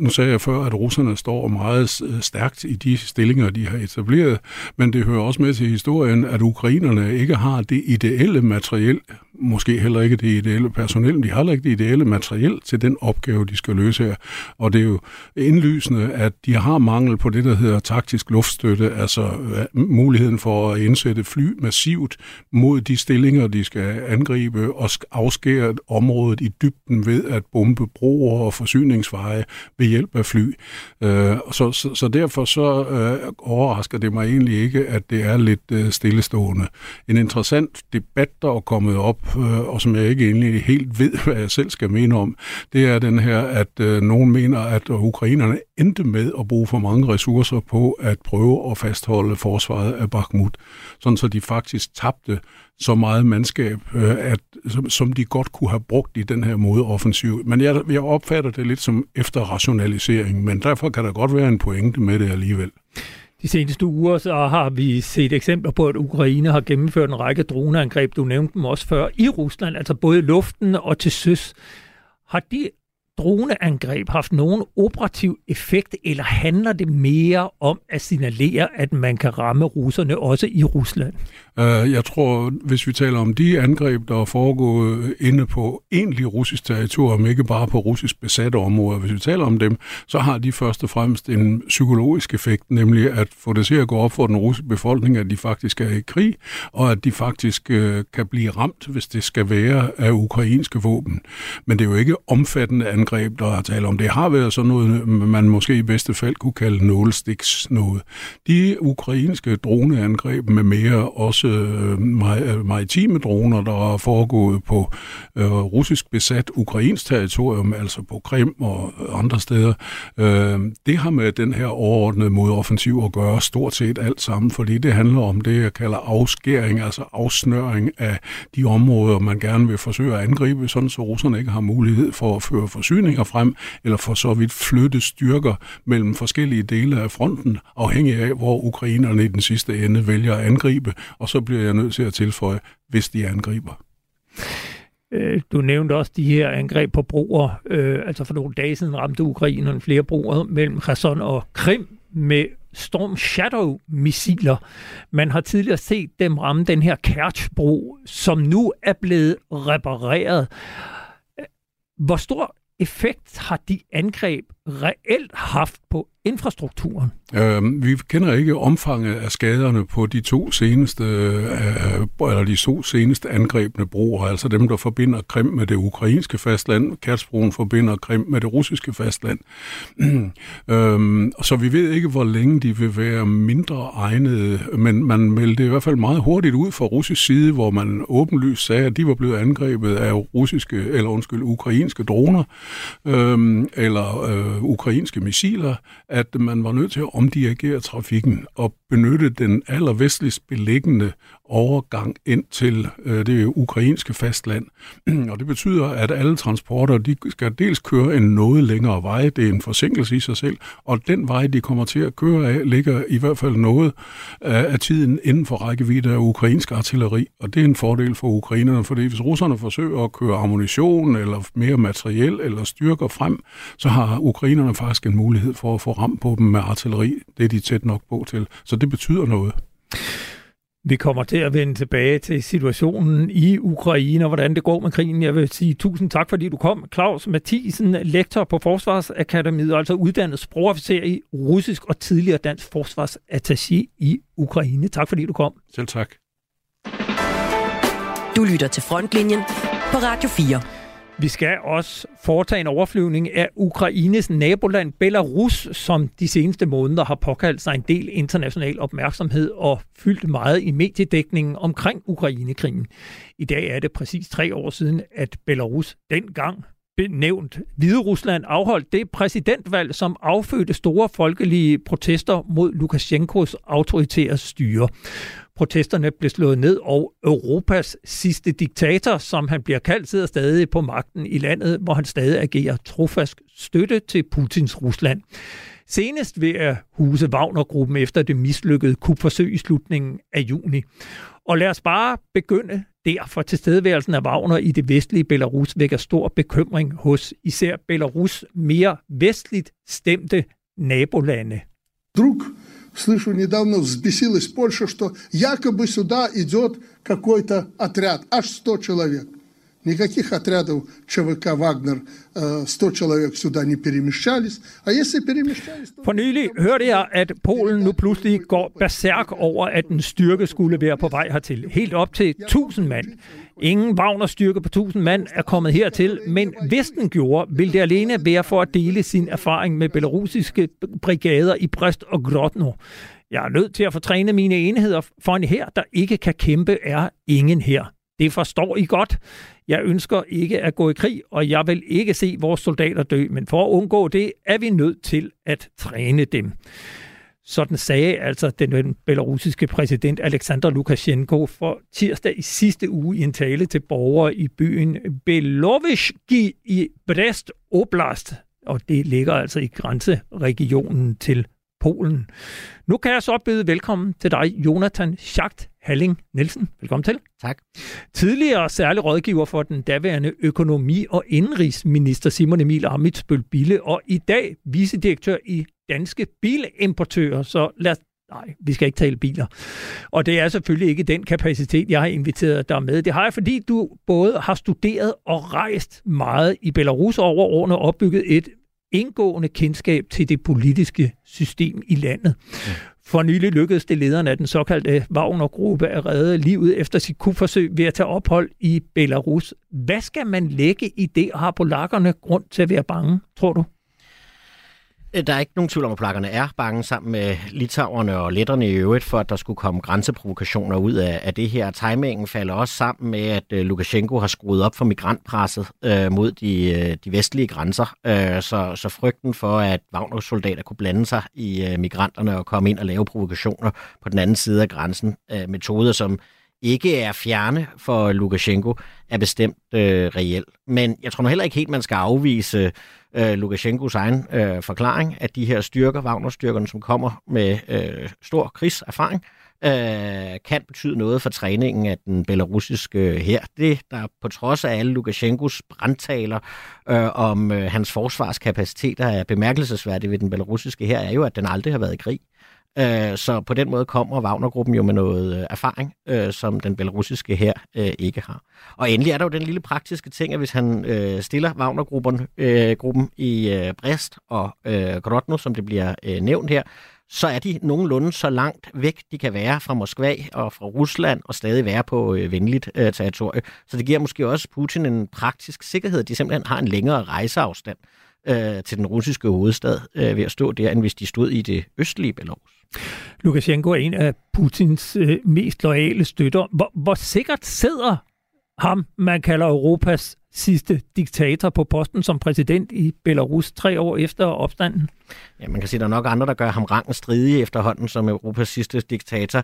nu sagde jeg før, at russerne står meget øh, stærkt i de stillinger, de har etableret, men det hører også med til historien, at ukrainerne ikke har det ideelle materiel, måske heller ikke det ideelle personel, men de har heller ikke det ideelle materiel til den opgave, de skal løse her. Og det er jo indlysende, at de har mangel på det, der hedder taktisk luftstøtte, altså øh, muligheden for at indsætte fly massivt mod de stillinger, de skal angribe, og afskære området i dybden ved at bombe broer og forsyningsveje ved hjælp af fly. Øh, så, så, så derfor så øh, overrasker det mig egentlig ikke, at det er lidt øh, stillestående. En interessant debat, der er kommet op øh, og som jeg ikke egentlig helt ved, hvad jeg selv skal mene om, det er den her, at øh, nogen mener, at ukrainerne endte med at bruge for mange ressourcer på at prøve at fastholde forsvaret af Bakhmut, sådan så de faktisk tabte så meget mandskab, øh, at, som, som de godt kunne have brugt i den her modoffensiv. Men jeg, jeg opfatter det lidt som efterrationalisering, men derfor kan der godt være en pointe med det alligevel. De seneste uger så har vi set eksempler på, at Ukraine har gennemført en række droneangreb. Du nævnte dem også før i Rusland, altså både i luften og til søs. Har de droneangreb haft nogen operativ effekt, eller handler det mere om at signalere, at man kan ramme russerne også i Rusland? Uh, jeg tror, hvis vi taler om de angreb, der er foregået inde på egentlig russisk territorium, ikke bare på russisk besatte områder, hvis vi taler om dem, så har de først og fremmest en psykologisk effekt, nemlig at få det til at gå op for den russiske befolkning, at de faktisk er i krig, og at de faktisk uh, kan blive ramt, hvis det skal være af ukrainske våben. Men det er jo ikke omfattende angreb, der er tale om. Det har været sådan noget, man måske i bedste fald kunne kalde nålestiks noget. De ukrainske droneangreb med mere også øh, øh, maritime droner, der er foregået på øh, russisk besat ukrainsk territorium, altså på Krim og andre steder. Øh, det har med den her overordnede modoffensiv at gøre stort set alt sammen, fordi det handler om det, jeg kalder afskæring, altså afsnøring af de områder, man gerne vil forsøge at angribe, sådan så russerne ikke har mulighed for at føre forsyninger frem, eller for så vidt flytte styrker mellem forskellige dele af fronten, afhængig af, hvor ukrainerne i den sidste ende vælger at angribe, og så bliver jeg nødt til at tilføje, hvis de angriber. Øh, du nævnte også de her angreb på broer. Øh, altså for nogle dage siden ramte Ukrainerne flere broer mellem Kherson og Krim med Storm Shadow-missiler. Man har tidligere set dem ramme den her Kerch-bro, som nu er blevet repareret. Hvor stor effekt har de angreb reelt haft på infrastrukturen? Øh, vi kender ikke omfanget af skaderne på de to seneste øh, eller de to seneste angrebne broer, altså dem, der forbinder Krim med det ukrainske fastland. Kertsbroen forbinder Krim med det russiske fastland. øh, så vi ved ikke, hvor længe de vil være mindre egnede, men man meldte i hvert fald meget hurtigt ud fra russisk side, hvor man åbenlyst sagde, at de var blevet angrebet af russiske, eller undskyld, ukrainske droner, øh, eller øh, Øh, ukrainske missiler, at man var nødt til at omdirigere trafikken og benytte den allervestligst beliggende overgang ind til øh, det ukrainske fastland. og det betyder, at alle transporter de skal dels køre en noget længere vej. Det er en forsinkelse i sig selv. Og den vej, de kommer til at køre af, ligger i hvert fald noget af tiden inden for rækkevidde af ukrainsk artilleri. Og det er en fordel for ukrainerne, fordi hvis russerne forsøger at køre ammunition eller mere materiel eller styrker frem, så har ukrainerne faktisk en mulighed for at få ram på dem med artilleri. Det er de tæt nok på til. Så det betyder noget. Vi kommer til at vende tilbage til situationen i Ukraine og hvordan det går med krigen. Jeg vil sige tusind tak, fordi du kom. Claus Mathisen, lektor på Forsvarsakademiet, altså uddannet sprogofficer i russisk og tidligere dansk forsvarsattaché i Ukraine. Tak fordi du kom. Selv tak. Du lytter til Frontlinjen på Radio 4. Vi skal også foretage en overflyvning af Ukraines naboland Belarus, som de seneste måneder har påkaldt sig en del international opmærksomhed og fyldt meget i mediedækningen omkring Ukrainekrigen. I dag er det præcis tre år siden, at Belarus dengang benævnt Hvide Rusland afholdt det præsidentvalg, som affødte store folkelige protester mod Lukashenkos autoritære styre. Protesterne blev slået ned, og Europas sidste diktator, som han bliver kaldt, sidder stadig på magten i landet, hvor han stadig agerer trofast støtte til Putins Rusland. Senest ved at huse Wagner-gruppen efter det mislykkede kupforsøg i slutningen af juni. Og lad os bare begynde der, for tilstedeværelsen af Wagner i det vestlige Belarus vækker stor bekymring hos især Belarus mere vestligt stemte nabolande. Druk слышу, недавно взбесилась Польша, что якобы сюда идет какой-то отряд, аж 100 человек. Никаких отрядов ЧВК «Вагнер» 100 человек сюда не перемещались. А если перемещались... For nylig hørte jeg, at Polen nu pludselig går berserk over, at en styrke skulle være på vej hertil. Helt op til 1000 mand. Ingen Wagner-styrke på 1000 mand er kommet hertil, men hvis den gjorde, vil det alene være for at dele sin erfaring med belarusiske brigader i Brest og Grodno. Jeg er nødt til at få trænet mine enheder, for en her, der ikke kan kæmpe, er ingen her. Det forstår I godt. Jeg ønsker ikke at gå i krig, og jeg vil ikke se vores soldater dø, men for at undgå det, er vi nødt til at træne dem. Sådan sagde altså den belarusiske præsident Alexander Lukashenko for tirsdag i sidste uge i en tale til borgere i byen Belovishki i Brest Oblast. Og det ligger altså i grænseregionen til Polen. Nu kan jeg så byde velkommen til dig, Jonathan Schacht Halling Nielsen. Velkommen til. Tak. Tidligere særlig rådgiver for den daværende økonomi- og indrigsminister Simon Emil Amitsbøl Bille, og i dag vicedirektør i Danske Bilimportører. Så lad os Nej, vi skal ikke tale biler. Og det er selvfølgelig ikke den kapacitet, jeg har inviteret dig med. Det har jeg, fordi du både har studeret og rejst meget i Belarus over årene og opbygget et indgående kendskab til det politiske system i landet. Ja. For nylig lykkedes det lederen af den såkaldte Wagner-gruppe at redde livet efter sit kupforsøg ved at tage ophold i Belarus. Hvad skal man lægge i det, og har polakkerne grund til at være bange, tror du? Øh, der er ikke nogen tvivl om, at plakkerne er bange sammen med litauerne og letterne i øvrigt, for at der skulle komme grænseprovokationer ud af, af det her. Timingen falder også sammen med, at øh, uh, Lukashenko har skruet op for migrantpresset uh, mod de, uh, de vestlige grænser. Uh, så, så frygten for, at Wagner-soldater kunne blande sig i uh, migranterne og komme ind og lave provokationer på den anden side af grænsen. Uh, metoder, som ikke er fjerne for Lukashenko, er bestemt øh, reel. Men jeg tror nu heller ikke helt, man skal afvise øh, Lukashenkos egen øh, forklaring, at de her styrker, Wagner-styrkerne, som kommer med øh, stor krigserfaring, øh, kan betyde noget for træningen af den belarusiske her. Det, der på trods af alle Lukashenkos brandtaler øh, om øh, hans forsvarskapaciteter er bemærkelsesværdigt ved den belarusiske her, er jo, at den aldrig har været i krig. Øh, Øh, så på den måde kommer Wagnergruppen jo med noget øh, erfaring, øh, som den belarusiske her øh, ikke har. Og endelig er der jo den lille praktiske ting, at hvis han øh, stiller Wagnergruppen øh, gruppen i øh, Brest og øh, Grodno, som det bliver øh, nævnt her, så er de nogenlunde så langt væk, de kan være fra Moskva og fra Rusland, og stadig være på øh, venligt øh, territorie. Så det giver måske også Putin en praktisk sikkerhed, at de simpelthen har en længere rejseafstand øh, til den russiske hovedstad øh, ved at stå der, end hvis de stod i det østlige Belarus. Lukashenko er en af Putins øh, mest loyale støtter. Hvor, hvor sikkert sidder ham, man kalder Europas sidste diktator på posten som præsident i Belarus tre år efter opstanden? Ja, man kan sige, at der er nok andre, der gør ham rangen stridig efterhånden som Europas sidste diktator.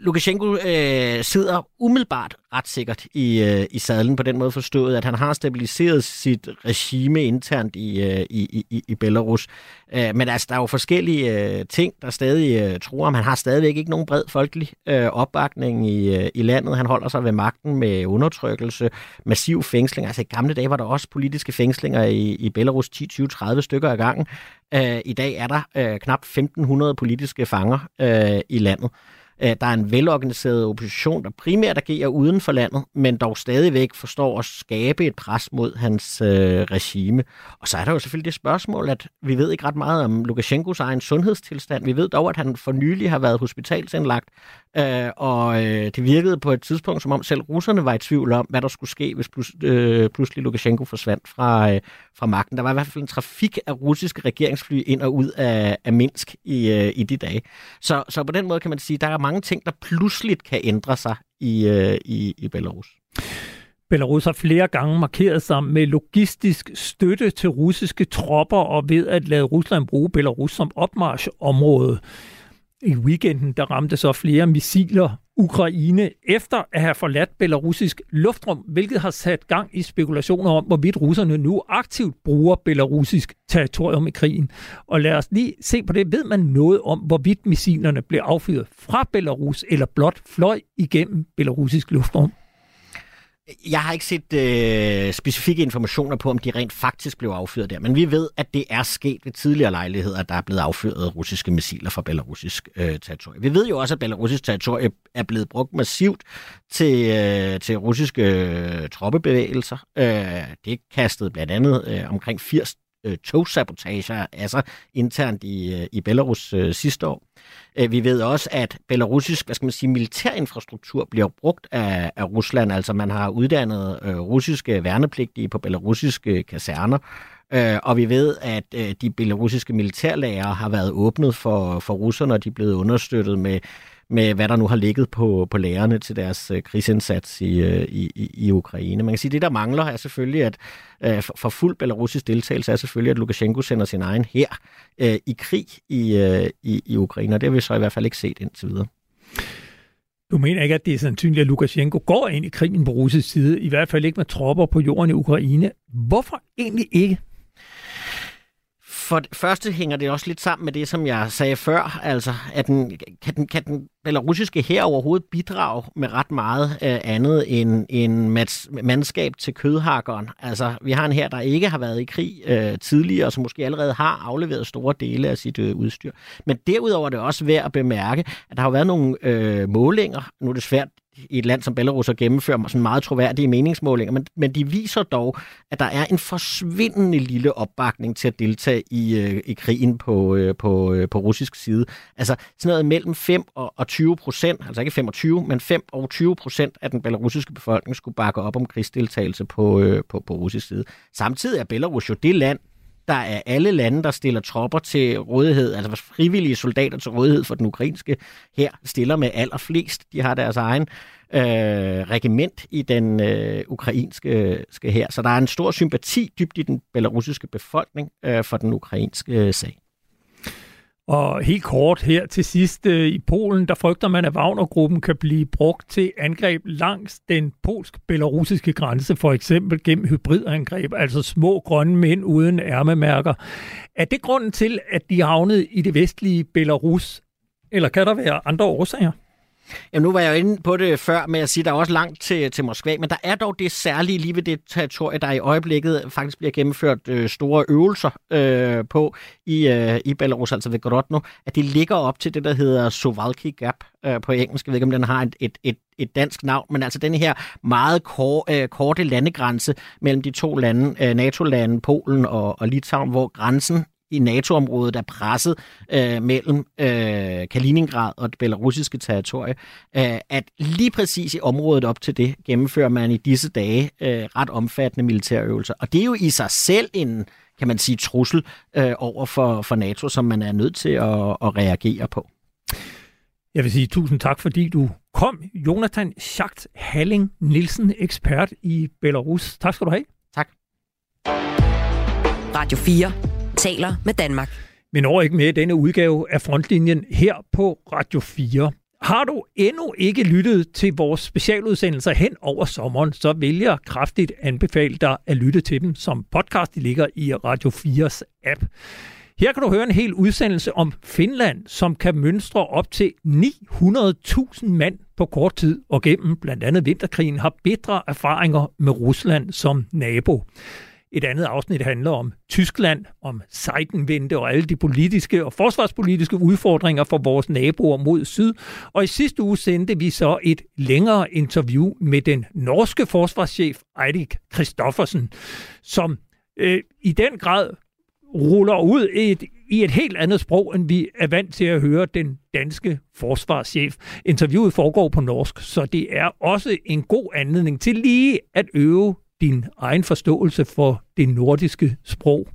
Lukashenko øh, sidder umiddelbart ret sikkert i, øh, i sadlen på den måde forstået, at han har stabiliseret sit regime internt i, øh, i, i, i Belarus. Øh, men altså, der er jo forskellige øh, ting, der stadig øh, tror ham. Han har stadigvæk ikke nogen bred folkelig øh, opbakning i, øh, i landet. Han holder sig ved magten med undertrykkelse, massiv fængsling. Altså i gamle dage var der også politiske fængslinger i, i Belarus 10, 20, 30 stykker ad gangen. Øh, I dag er der øh, knap 1.500 politiske fanger øh, i landet. Øh, der er en velorganiseret opposition, der primært agerer uden for landet, men dog stadigvæk forstår at skabe et pres mod hans øh, regime. Og så er der jo selvfølgelig det spørgsmål, at vi ved ikke ret meget om Lukashenkos egen sundhedstilstand. Vi ved dog, at han for nylig har været hospitalsindlagt, øh, og øh, det virkede på et tidspunkt, som om selv russerne var i tvivl om, hvad der skulle ske, hvis plus, øh, pludselig Lukashenko forsvandt fra, øh, fra magten. Der var i hvert fald en trafik af russiske regeringsfly ind og ud af, af Minsk i, øh, i de dage. Så, så på den måde kan man sige, der er mange ting, der pludselig kan ændre sig i, øh, i, i Belarus. Belarus har flere gange markeret sig med logistisk støtte til russiske tropper og ved at lade Rusland bruge Belarus som opmarschområde. I weekenden der ramte så flere missiler Ukraine efter at have forladt belarusisk luftrum, hvilket har sat gang i spekulationer om, hvorvidt russerne nu aktivt bruger belarusisk territorium i krigen. Og lad os lige se på det. Ved man noget om, hvorvidt missilerne blev affyret fra Belarus eller blot fløj igennem belarusisk luftrum? Jeg har ikke set øh, specifikke informationer på, om de rent faktisk blev affyret der, men vi ved, at det er sket ved tidligere lejligheder, at der er blevet affyret russiske missiler fra belarusisk øh, territorium. Vi ved jo også, at belarusisk territorium er blevet brugt massivt til, øh, til russiske øh, troppebevægelser. Øh, det kastede blandt andet øh, omkring 80 øh, togsabotager altså internt i, øh, i Belarus øh, sidste år. Øh, vi ved også, at belarusisk hvad skal man sige, militærinfrastruktur bliver brugt af, af Rusland. Altså man har uddannet øh, russiske værnepligtige på belarusiske kaserner, Øh, og vi ved, at øh, de belarusiske militærlager har været åbnet for, for russerne, og de er blevet understøttet med med hvad der nu har ligget på, på lærerne til deres øh, krigsindsats i, øh, i, i Ukraine. Man kan sige, at det, der mangler, er selvfølgelig, at øh, for, for fuld belarusisk deltagelse, er selvfølgelig, at Lukashenko sender sin egen her øh, i krig i, øh, i, i Ukraine, og det har vi så i hvert fald ikke set indtil videre. Du mener ikke, at det er sandsynligt, at Lukashenko går ind i krigen på russisk side, i hvert fald ikke med tropper på jorden i Ukraine. Hvorfor egentlig ikke? For det første hænger det også lidt sammen med det, som jeg sagde før, altså at den, kan, den, kan den belarusiske her overhovedet bidrage med ret meget øh, andet end en mandskab til kødhakkeren. Altså, vi har en her, der ikke har været i krig øh, tidligere, og som måske allerede har afleveret store dele af sit øh, udstyr. Men derudover er det også værd at bemærke, at der har været nogle øh, målinger, nu er det svært i et land som Belarus at gennemføre sådan meget troværdige meningsmålinger, men, men de viser dog, at der er en forsvindende lille opbakning til at deltage i, øh, i krigen på, øh, på, øh, på russisk side. Altså sådan noget mellem 5 og, og 20 procent, altså ikke 25, men 5 og 20 procent af den belarusiske befolkning skulle bakke op om krigsdeltagelse på, øh, på, på russisk side. Samtidig er Belarus jo det land, der er alle lande, der stiller tropper til rådighed, altså frivillige soldater til rådighed for den ukrainske her, stiller med allerflest. De har deres egen øh, regiment i den øh, ukrainske øh, her. Så der er en stor sympati dybt i den belarusiske befolkning øh, for den ukrainske øh, sag. Og helt kort her til sidst øh, i Polen, der frygter man, at Wagner-gruppen kan blive brugt til angreb langs den polsk-belarusiske grænse, for eksempel gennem hybridangreb, altså små grønne mænd uden ærmemærker. Er det grunden til, at de havnede i det vestlige Belarus, eller kan der være andre årsager? Jamen, nu var jeg jo inde på det før med at sige, at der er også langt til, til Moskva, men der er dog det særlige lige ved det territorie, der i øjeblikket faktisk bliver gennemført øh, store øvelser øh, på i, øh, i Belarus, altså ved Grodno, at det ligger op til det, der hedder Sovalki Gap øh, på engelsk. Jeg ved ikke, om den har et, et, et, et dansk navn, men altså den her meget kor, øh, korte landegrænse mellem de to lande, øh, NATO-lande, Polen og, og Litauen, hvor grænsen i NATO-området er presset øh, mellem øh, Kaliningrad og det belarusiske territorie, øh, at lige præcis i området op til det gennemfører man i disse dage øh, ret omfattende militærøvelser. Og det er jo i sig selv en, kan man sige, trussel øh, over for, for NATO, som man er nødt til at, at reagere på. Jeg vil sige tusind tak, fordi du kom. Jonathan Schacht Halling Nielsen, ekspert i Belarus. Tak skal du have. Tak. Radio 4 taler med Danmark. Men over ikke med denne udgave af Frontlinjen her på Radio 4. Har du endnu ikke lyttet til vores specialudsendelser hen over sommeren, så vil jeg kraftigt anbefale dig at lytte til dem som podcast. De ligger i Radio 4's app. Her kan du høre en hel udsendelse om Finland, som kan mønstre op til 900.000 mand på kort tid, og gennem blandt andet vinterkrigen har bedre erfaringer med Rusland som nabo. Et andet afsnit handler om Tyskland, om Seidenvente og alle de politiske og forsvarspolitiske udfordringer for vores naboer mod syd. Og i sidste uge sendte vi så et længere interview med den norske forsvarschef Eirik Kristoffersen, som øh, i den grad ruller ud i et, i et helt andet sprog, end vi er vant til at høre den danske forsvarschef. Interviewet foregår på norsk, så det er også en god anledning til lige at øve din egen forståelse for det nordiske sprog.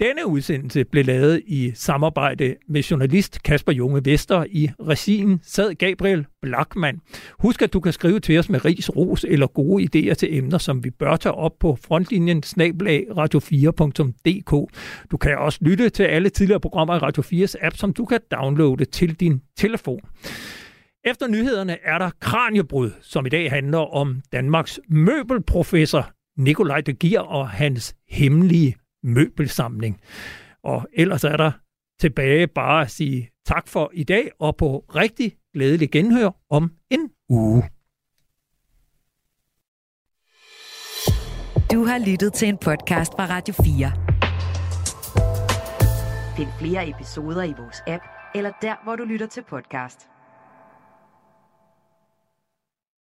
Denne udsendelse blev lavet i samarbejde med journalist Kasper Junge Vester i regien sad Gabriel Blackman. Husk, at du kan skrive til os med ris, ros eller gode idéer til emner, som vi bør tage op på frontlinjen snablag radio4.dk. Du kan også lytte til alle tidligere programmer i Radio 4's app, som du kan downloade til din telefon. Efter nyhederne er der Kranjebrud, som i dag handler om Danmarks møbelprofessor Nikolaj de Gier og hans hemmelige møbelsamling. Og ellers er der tilbage bare at sige tak for i dag, og på rigtig glædelig genhør om en uge. Du har lyttet til en podcast fra Radio 4. Find flere episoder i vores app, eller der, hvor du lytter til podcast.